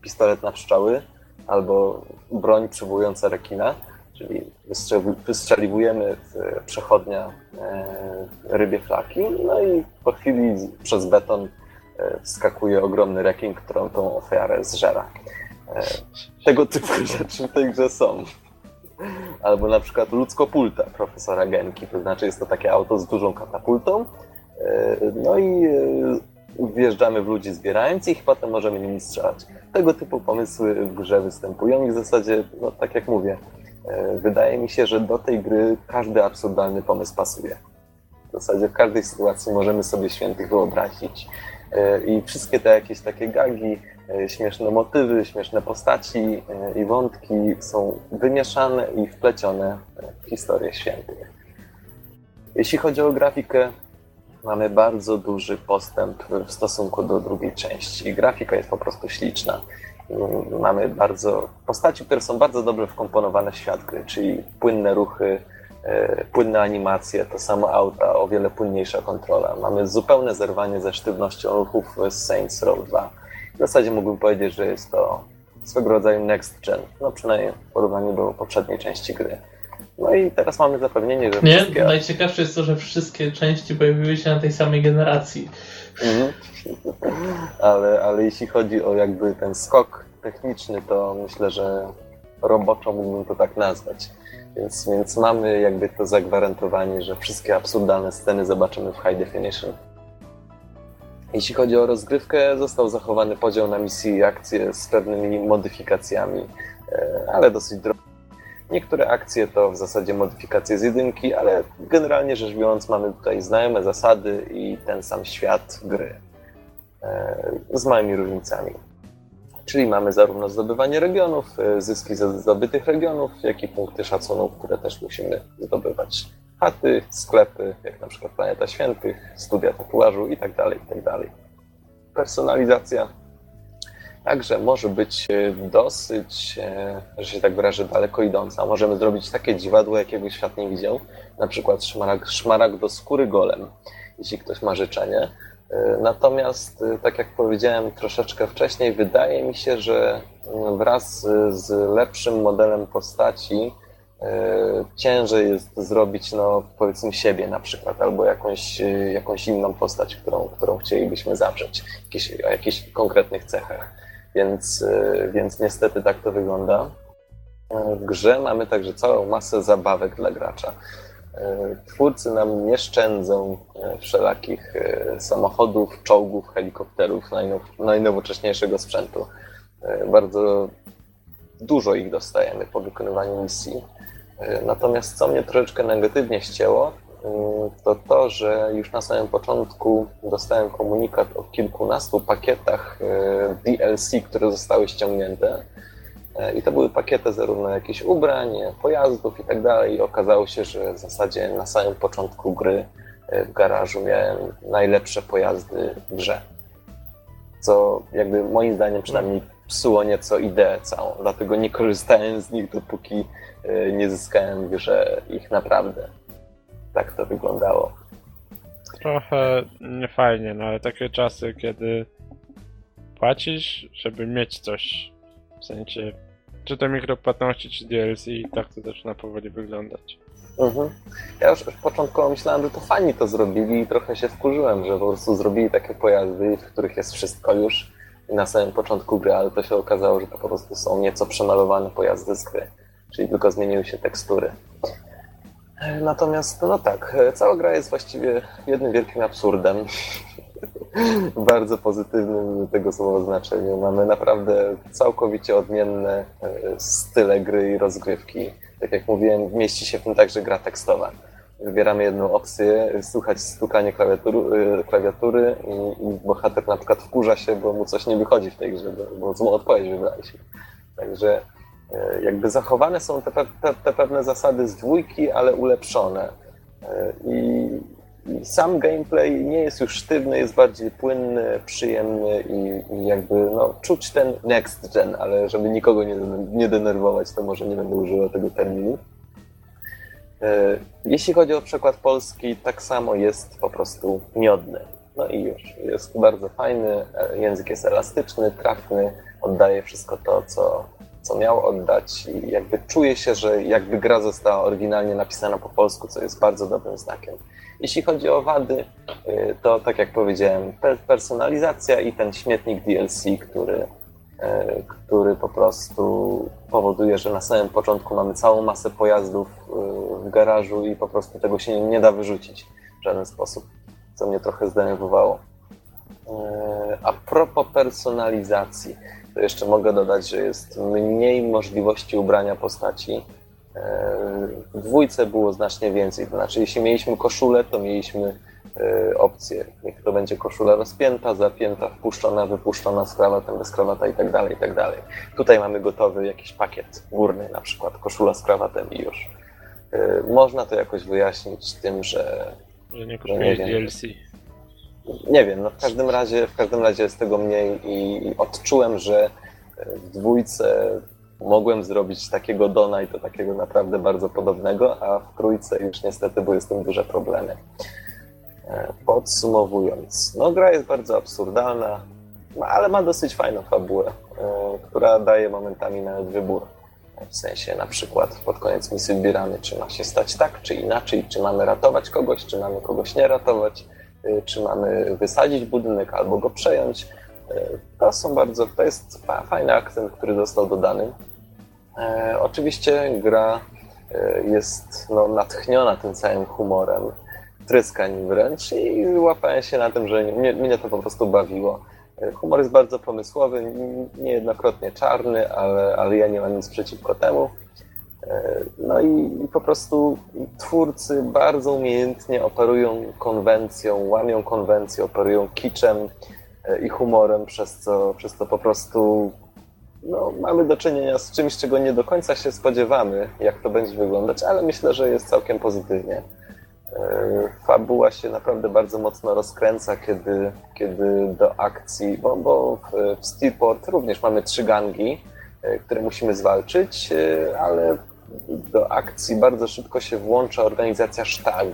pistolet na pszczoły, albo broń przywołująca rekina, czyli wystrzeliwujemy w przechodnia e, rybie flaki, no i po chwili przez beton e, wskakuje ogromny rekin, którą tą ofiarę zżera. E, tego typu rzeczy w tej grze są. Albo na przykład ludzkopulta profesora Genki, to znaczy jest to takie auto z dużą katapultą, no i wjeżdżamy w ludzi zbierając ich, potem możemy nimi strzelać. Tego typu pomysły w grze występują i w zasadzie, no, tak jak mówię, wydaje mi się, że do tej gry każdy absurdalny pomysł pasuje. W zasadzie w każdej sytuacji możemy sobie świętych wyobrazić. E, I wszystkie te jakieś takie gagi, e, śmieszne motywy, śmieszne postaci i wątki są wymieszane i wplecione w historię świętych. Jeśli chodzi o grafikę, mamy bardzo duży postęp w stosunku do drugiej części. Grafika jest po prostu śliczna. Mamy bardzo postaci, które są bardzo dobrze wkomponowane w świat gry, czyli płynne ruchy, e, płynne animacje, to samo auta, o wiele płynniejsza kontrola. Mamy zupełne zerwanie ze sztywnością ruchów z Saints Row 2. W zasadzie mógłbym powiedzieć, że jest to swego rodzaju next gen, no przynajmniej w porównaniu do poprzedniej części gry. No i teraz mamy zapewnienie, że. Nie, wszystkie... najciekawsze jest to, że wszystkie części pojawiły się na tej samej generacji. Mhm. Ale, ale jeśli chodzi o jakby ten skok techniczny, to myślę, że roboczo mógłbym to tak nazwać. Więc, więc mamy jakby to zagwarantowanie, że wszystkie absurdalne sceny zobaczymy w high definition. Jeśli chodzi o rozgrywkę, został zachowany podział na misje i akcje z pewnymi modyfikacjami, e, ale dosyć drobnymi Niektóre akcje to w zasadzie modyfikacje z jedynki, ale generalnie rzecz biorąc mamy tutaj znajome zasady i ten sam świat gry e, z małymi różnicami. Czyli mamy zarówno zdobywanie regionów, e, zyski ze zdobytych regionów, jak i punkty szacunku, które też musimy zdobywać. Chaty, sklepy, jak na przykład Planeta Świętych, studia tatuażu itd., tak itd. Tak Personalizacja Także może być e, dosyć, e, że się tak wyrażę, daleko idąca. Możemy zrobić takie dziwadło, jakiego świat nie widział. Na przykład szmarag, szmarag do skóry golem, jeśli ktoś ma życzenie. E, Natomiast, tak jak powiedziałem troszeczkę wcześniej, wydaje mi się, że mm, wraz z- lepszym modelem postaci ciężej jest zrobić, no powiedzmy siebie na przykład, albo jakąś, jakąś inną postać, którą, którą chcielibyśmy zawrzeć, jakieś, o jakichś konkretnych cechach. Więc, e, więc niestety tak to wygląda. E, W grze mamy także całą masę zabawek dla gracza. E, Twórcy nam nie szczędzą wszelakich samochodów, czołgów, helikopterów, najnow- najnowocześniejszego sprzętu. Bardzo dużo ich dostajemy po wykonywaniu misji. Natomiast co mnie troszeczkę negatywnie ścięło, to to, że już na samym początku dostałem komunikat o kilkunastu pakietach e, DLC, które zostały ściągnięte. E, I to były pakiety zarówno jakichś ubrań, pojazdów i tak dalej. I okazało się, że w zasadzie na samym początku gry e, w garażu miałem najlepsze pojazdy w grze. Co jakby moim zdaniem przynajmniej psuło nieco ideę całą. Dlatego nie korzystałem z nich, dopóki nie zyskałem w grze ich naprawdę. Tak to wyglądało. Trochę niefajnie, no ale takie czasy, kiedy płacisz, żeby mieć coś. W sensie, czy to mikropłatności, czy DLC, i tak to zaczyna powoli wyglądać. Mhm. Ja już początkowo myślałem, że to fani to zrobili i trochę się wkurzyłem, że po prostu zrobili takie pojazdy, w których jest wszystko już i na samym początku gry, ale to się okazało, że to po prostu są nieco przemalowane pojazdy z gry, czyli tylko zmieniły się tekstury. E, Natomiast, no tak, e, cała gra jest właściwie jednym wielkim absurdem. W bardzo pozytywnym tego słowa znaczeniu. Mamy naprawdę całkowicie odmienne e, style gry i rozgrywki. Tak jak mówiłem, mieści się w tym także gra tekstowa. Wybieramy jedną opcję, słychać stukanie klawiatury, y, klawiatury i, i bohater na przykład wkurza się, bo mu coś nie wychodzi w tej grze, bo, bo złą odpowiedź wybraliśmy. Także e, jakby zachowane są te, te, te pewne zasady z dwójki, ale ulepszone. E, I, I sam gameplay nie jest już sztywny, jest bardziej płynny, przyjemny i, i jakby no, czuć ten next gen, ale żeby nikogo nie, nie denerwować, to może nie będę używał tego terminu. E, Jeśli chodzi o przekład polski, tak samo jest po prostu miodny. No i już. Jest bardzo fajny, e, język jest elastyczny, trafny, oddaje wszystko to, co, co miał oddać i jakby czuje się, że jakby gra została oryginalnie napisana po polsku, co jest bardzo dobrym znakiem. Jeśli chodzi o wady, y, to tak jak powiedziałem, pe- personalizacja i ten śmietnik DLC, który, e, który po prostu powoduje, że na samym początku mamy całą masę pojazdów y, w garażu i po prostu tego się nie da wyrzucić w żaden sposób, co mnie trochę zdenerwowało. E, A propos personalizacji, to jeszcze mogę dodać, że jest mniej możliwości ubrania postaci. E, W dwójce było znacznie więcej. To znaczy, jeśli mieliśmy koszulę, to mieliśmy e, opcję. Niech to będzie koszula rozpięta, zapięta, wpuszczona, wypuszczona z krawatem, bez krawata i tak dalej, i tak dalej. Tutaj mamy gotowy jakiś pakiet górny, na przykład koszula z krawatem i już. E, Można to jakoś wyjaśnić tym, że Że nie kupujesz wiem. Nie wiem, no w każdym razie, w każdym razie jest tego mniej i odczułem, że w dwójce mogłem zrobić takiego Dona i to takiego naprawdę bardzo podobnego, a w trójce już niestety były z tym duże problemy. E, Podsumowując, no gra jest bardzo absurdalna, no, ale ma dosyć fajną fabułę, e, która daje momentami nawet wybór. W sensie na przykład pod koniec misji wybieramy, czy ma się stać tak, czy inaczej, czy mamy ratować kogoś, czy mamy kogoś nie ratować, czy mamy wysadzić budynek albo go przejąć. Y, To są bardzo, to jest fa- fajny akcent, który został dodany. E, Oczywiście gra y, jest no, natchniona tym całym humorem, tryskań wręcz i łapałem się na tym, że mnie, mnie to po prostu bawiło. Y, Humor jest bardzo pomysłowy, niejednokrotnie czarny, ale, ale ja nie mam nic przeciwko temu. E, No i, po prostu twórcy bardzo umiejętnie operują konwencją, łamią konwencję, operują kiczem e, i humorem, przez co, przez co po prostu no, mamy do czynienia z czymś, czego nie do końca się spodziewamy, jak to będzie wyglądać, ale myślę, że jest całkiem pozytywnie. Fabuła się naprawdę bardzo mocno rozkręca, kiedy, kiedy do akcji, bo, bo w, w Steelport również mamy trzy gangi, które musimy zwalczyć, ale do akcji bardzo szybko się włącza organizacja Sztag.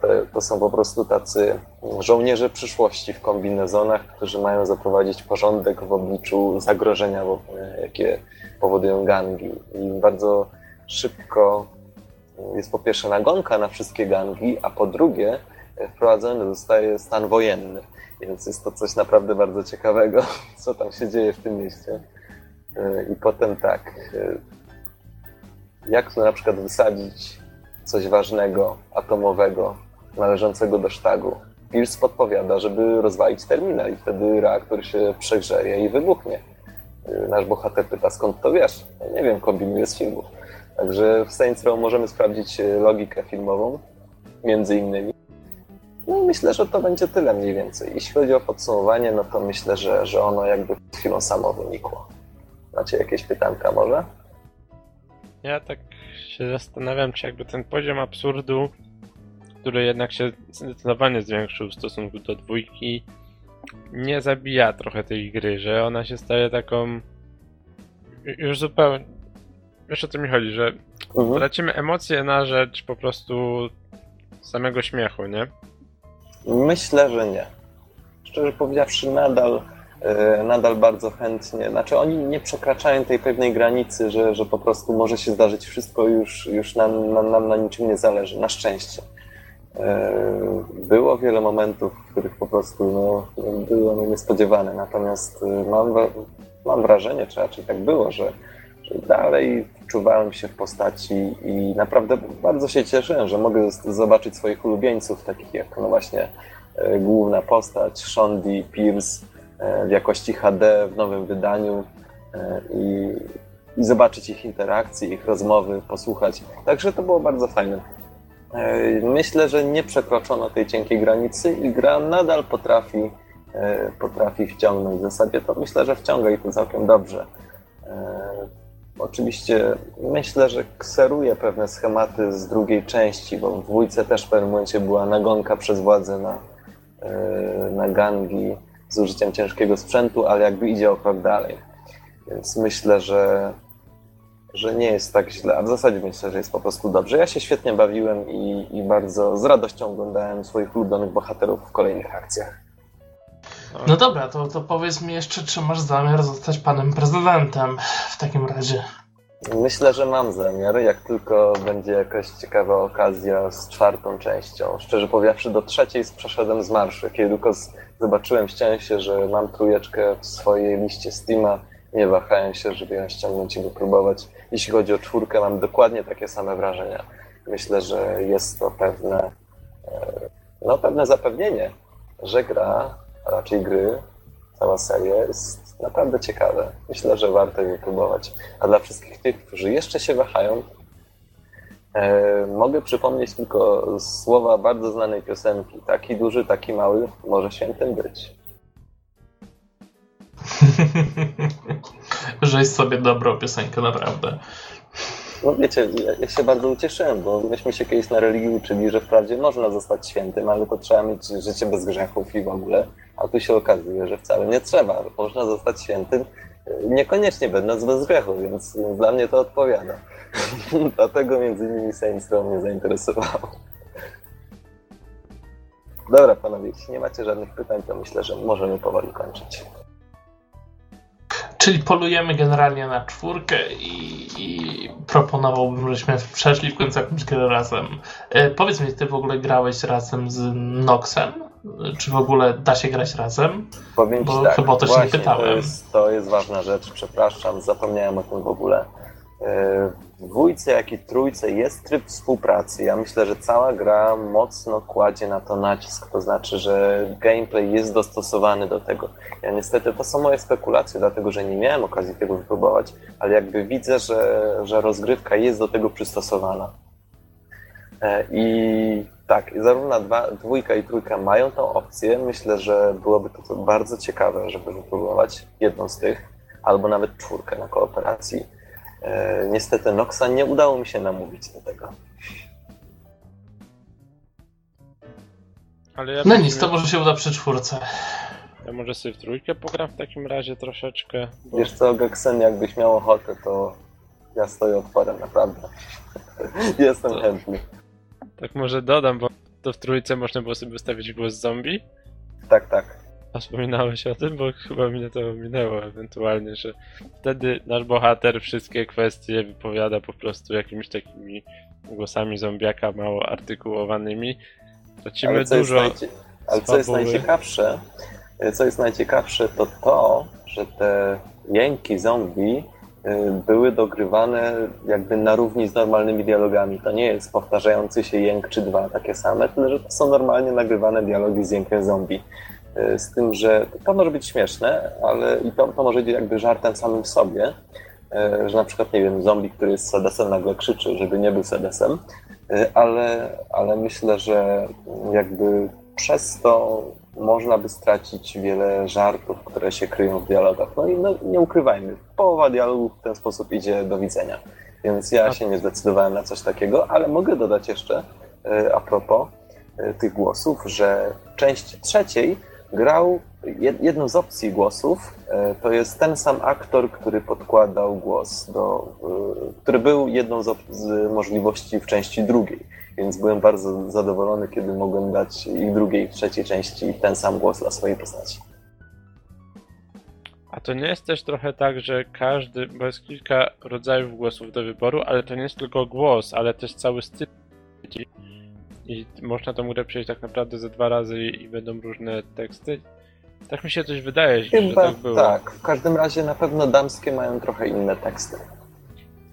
To, to, są po prostu tacy żołnierze przyszłości w kombinezonach, którzy mają zaprowadzić porządek w obliczu zagrożenia, jakie powodują gangi. I bardzo szybko jest po pierwsze nagonka na wszystkie gangi, a po drugie wprowadzony zostaje stan wojenny. Więc jest to coś naprawdę bardzo ciekawego, co tam się dzieje w tym mieście. I potem tak, jak na przykład wysadzić coś ważnego, atomowego, należącego do sztagu. Pierce podpowiada, żeby rozwalić terminal i wtedy reaktor się przegrzeje i wybuchnie. Nasz bohater pyta, skąd to wiesz? Ja nie wiem, kombinuję z filmów. Także w Saints Row możemy sprawdzić logikę filmową, między innymi. No i myślę, że to będzie tyle mniej więcej. Jeśli chodzi o podsumowanie, no to myślę, że, że ono jakby chwilą samo wynikło. Macie jakieś pytanka może? Ja tak się zastanawiam, czy jakby ten poziom absurdu, który jednak się zdecydowanie zwiększył w stosunku do dwójki, nie zabija trochę tej gry, że ona się staje taką już zupełnie... Wiesz o co mi chodzi, że Mhm. tracimy emocje na rzecz po prostu samego śmiechu, nie? Myślę, że nie. Szczerze powiedziawszy, nadal, nadal bardzo chętnie. Znaczy, oni nie przekraczają tej pewnej granicy, że, że po prostu może się zdarzyć wszystko, już, już nam, nam, nam na niczym nie zależy. Na szczęście. E, Było wiele momentów, w których po prostu no, no, były one niespodziewane. Natomiast e, mam, mam wrażenie, czy raczej tak było, że, że dalej czuwałem się w postaci i naprawdę bardzo się cieszyłem, że mogę zobaczyć swoich ulubieńców, takich jak no właśnie e, główna postać, Shondi, Pierce e, w jakości HD w nowym wydaniu e, i, i zobaczyć ich interakcje, ich rozmowy, posłuchać. Także to było bardzo fajne. E, Myślę, że nie przekroczono tej cienkiej granicy i gra nadal potrafi, e, potrafi wciągnąć. W zasadzie to myślę, że wciąga i to całkiem dobrze. E, Oczywiście myślę, że kseruje pewne schematy z drugiej części, bo w dwójce też w pewnym momencie była nagonka przez władzę na, e, na gangi z użyciem ciężkiego sprzętu, ale jakby idzie o krok dalej. Więc myślę, że, że nie jest tak źle, a w zasadzie myślę, że jest po prostu dobrze. Ja się świetnie bawiłem i, i bardzo z radością oglądałem swoich ulubionych bohaterów w kolejnych akcjach. No dobra, to, to powiedz mi jeszcze, czy masz zamiar zostać panem prezydentem w takim razie. Myślę, że mam zamiar, jak tylko będzie jakaś ciekawa okazja z czwartą częścią. Szczerze powiedziawszy, do trzeciej przeszedłem z marszu. Kiedy tylko z- zobaczyłem, się, że mam trójeczkę w swojej liście Steama, nie wahałem się, żeby ją ściągnąć i wypróbować. Jeśli chodzi o czwórkę, mam dokładnie takie same wrażenia. Myślę, że jest to pewne, e, no, pewne zapewnienie, że gra, a raczej gry, cała seria jest naprawdę ciekawe. Myślę, że warto je wypróbować. A dla wszystkich tych, którzy jeszcze się wahają, mogę przypomnieć tylko słowa bardzo znanej piosenki. Taki duży, taki mały może świętym być. Żeś sobie dobrą piosenkę, naprawdę. No wiecie, ja, ja się bardzo ucieszyłem, bo myśmy się kiedyś na religii uczyli, że wprawdzie można zostać świętym, ale to trzeba mieć życie bez grzechów i w ogóle. A tu się okazuje, że wcale nie trzeba. Można zostać świętym, e, niekoniecznie będąc bez grzechu, więc e, dla mnie to odpowiada. Dlatego między innymi Saints Row mnie zainteresowało. Dobra, panowie, jeśli nie macie żadnych pytań, to myślę, że możemy powoli kończyć. Czyli polujemy generalnie na czwórkę i, i proponowałbym, żebyśmy przeszli w końcu jakąś grę razem. E, powiedz mi, ty w ogóle grałeś razem z Noxem? Czy w ogóle da się grać razem? Powiem Bo ci tak, chyba o to się nie pytałem. To jest, to jest ważna rzecz, przepraszam, zapomniałem o tym w ogóle. E, W dwójce, jak i trójce jest tryb współpracy. Ja myślę, że cała gra mocno kładzie na to nacisk, to znaczy, że gameplay jest dostosowany do tego. Ja niestety, to są moje spekulacje, dlatego że nie miałem okazji tego wypróbować, ale jakby widzę, że, że rozgrywka jest do tego przystosowana. E, I tak, zarówno dwa, dwójka i trójka mają tą opcję. Myślę, że byłoby to bardzo ciekawe, żeby wypróbować jedną z tych, albo nawet czwórkę na kooperacji. E, niestety Noxa nie udało mi się namówić do tego. Ale ja No nic, to może się uda przy czwórce. Ja może sobie w trójkę pogram w takim razie troszeczkę. Bo... Wiesz co, Geksen, jakbyś miał ochotę, to ja stoję otworem, naprawdę. Jestem To- chętny. Tak może dodam, bo to w trójce można było sobie wystawić głos zombie. Tak, tak. A wspominałeś o tym, bo chyba mnie to minęło ewentualnie, że wtedy nasz bohater wszystkie kwestie wypowiada po prostu jakimiś takimi głosami zombiaka mało artykułowanymi. Tracimy Ale co, jest dużo. najcie... Ale co jest najciekawsze, co jest najciekawsze, to to, że te jęki zombie były dogrywane jakby na równi z normalnymi dialogami. To nie jest powtarzający się jęk czy dwa takie same, tyle że to są normalnie nagrywane dialogi z jękiem zombie. Y, Z tym, że to może być śmieszne, ale i to, to może być jakby żartem samym w sobie, y, że na przykład, nie wiem, zombie, który jest sedesem nagle krzyczy, żeby nie był sedesem, y, ale, ale myślę, że jakby przez to można by stracić wiele żartów, które się kryją w dialogach. No i no, nie ukrywajmy, połowa dialogów w ten sposób idzie do widzenia. Więc ja się nie zdecydowałem na coś takiego, ale mogę dodać jeszcze e, a propos e, tych głosów, że w części trzeciej grał jed- jedną z opcji głosów, e, to jest ten sam aktor, który podkładał głos do, który był jedną z możliwości w części drugiej więc byłem bardzo zadowolony, kiedy mogłem dać i drugiej, i trzeciej części ten sam głos dla swojej postaci. A to nie jest też trochę tak, że każdy, bo jest kilka rodzajów głosów do wyboru, ale to nie jest tylko głos, ale też cały styl. I można tą grę przejść tak naprawdę ze dwa razy i, będą różne teksty. Tak mi się coś wydaje, że Chyba tak było. tak. W każdym razie na pewno damskie mają trochę inne teksty.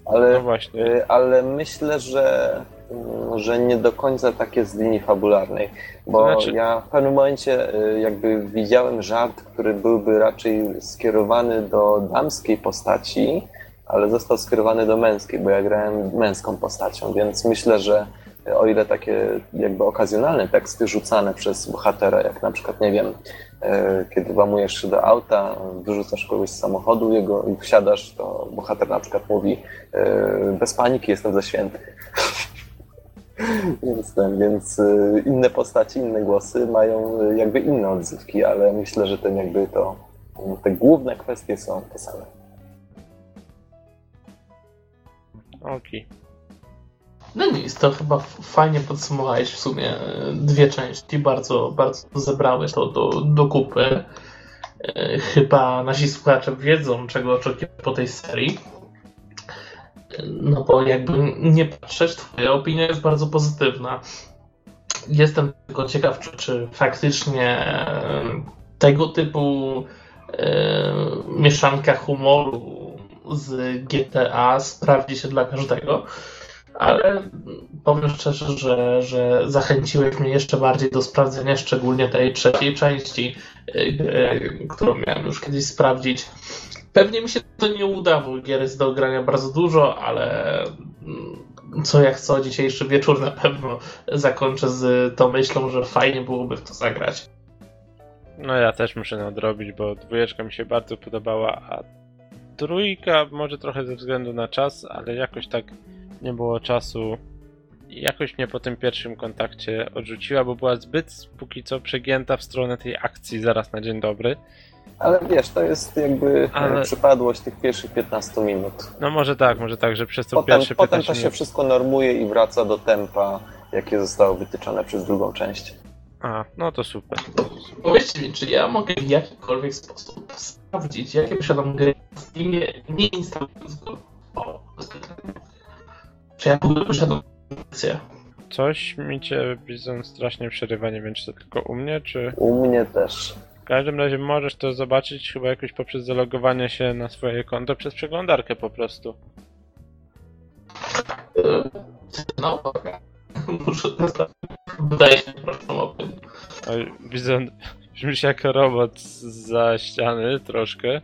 No Ale, właśnie. y, ale myślę, że, że nie do końca tak jest z linii fabularnej. Bo To znaczy- ja w pewnym momencie y, jakby widziałem żart, który byłby raczej skierowany do damskiej postaci, ale został skierowany do męskiej, bo ja grałem męską postacią, więc myślę, że o ile takie jakby okazjonalne teksty rzucane przez bohatera, jak na przykład, nie wiem, e, kiedy włamujesz się do auta, wyrzucasz kogoś z samochodu jego i wsiadasz, to bohater na przykład mówi e, bez paniki, jestem ze święty. więc, ten, więc e, inne postaci, inne głosy mają e, jakby inne odzywki, ale myślę, że ten jakby to, te główne kwestie są te same. Okej. No nic, to chyba fajnie podsumowałeś w sumie e, dwie części, bardzo, bardzo zebrałeś to do, do kupy. Chyba nasi słuchacze wiedzą, czego oczekiwać po tej serii. E, No bo jakby nie patrzeć, twoja opinia jest bardzo pozytywna. Jestem tylko ciekaw, czy, czy faktycznie e, tego typu e, mieszanka humoru z GTA sprawdzi się dla każdego ale powiem szczerze, że, że zachęciłeś mnie jeszcze bardziej do sprawdzenia szczególnie tej trzeciej części, gry, którą miałem już kiedyś sprawdzić. Pewnie mi się to nie uda, bo gier jest do grania bardzo dużo, ale mm, co jak co, dzisiejszy wieczór na pewno zakończę z tą myślą, że fajnie byłoby w to zagrać. No ja też muszę nadrobić, bo dwójeczka mi się bardzo podobała, a trójka może trochę ze względu na czas, ale jakoś tak nie było czasu. Jakoś mnie po tym pierwszym kontakcie odrzuciła, bo była zbyt póki co przegięta w stronę tej akcji zaraz na dzień dobry. Ale wiesz, to jest jakby Ale- e, przypadłość tych pierwszych 15 minut. No może tak, może tak, że przez to Potem, pierwsze potem 15 to się minut... wszystko normuje i wraca do tempa, jakie zostało wytyczone przez drugą część. A, no to super. Powiedzcie mi, czy ja mogę w jakikolwiek sposób sprawdzić, jakie posiadam gry w Steamie, nie instalując go? O, czy ja w ogóle posiadam akcję? Coś mi cię, Bizon, strasznie przerywa, nie wiem czy to tylko u mnie, czy... U mnie też. W każdym razie możesz to zobaczyć chyba jakoś poprzez zalogowanie się na swoje konto przez przeglądarkę po prostu. Yy, No. Muszę testować. Wydaje się, proszę o tym. Oj, Bizon, brzmisz jak robot za ściany troszkę.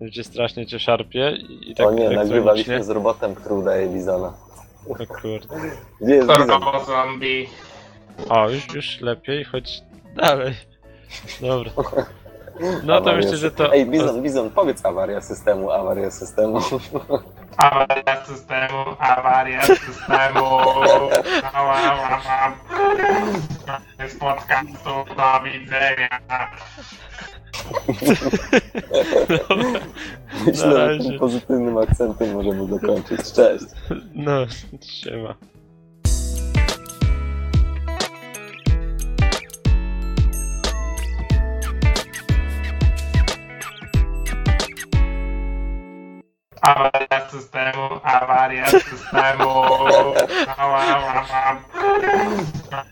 Gdzie strasznie cię szarpie i, tak o nie, nagrywaliśmy z robotem, który udaje Bizona. O kurde. Gdzie jest Bizon? Zombie. O, już, już lepiej, chodź dalej. Dobra. No to myślę, że to. Ej, Bizon, Bizon, powiedz awaria systemu, awaria systemu. Awaria systemu, awaria systemu. Z podcastu, do widzenia. Myślę, że tym pozytywnym akcentem możemy zakończyć. Cześć. No, siema. Awaria systemu,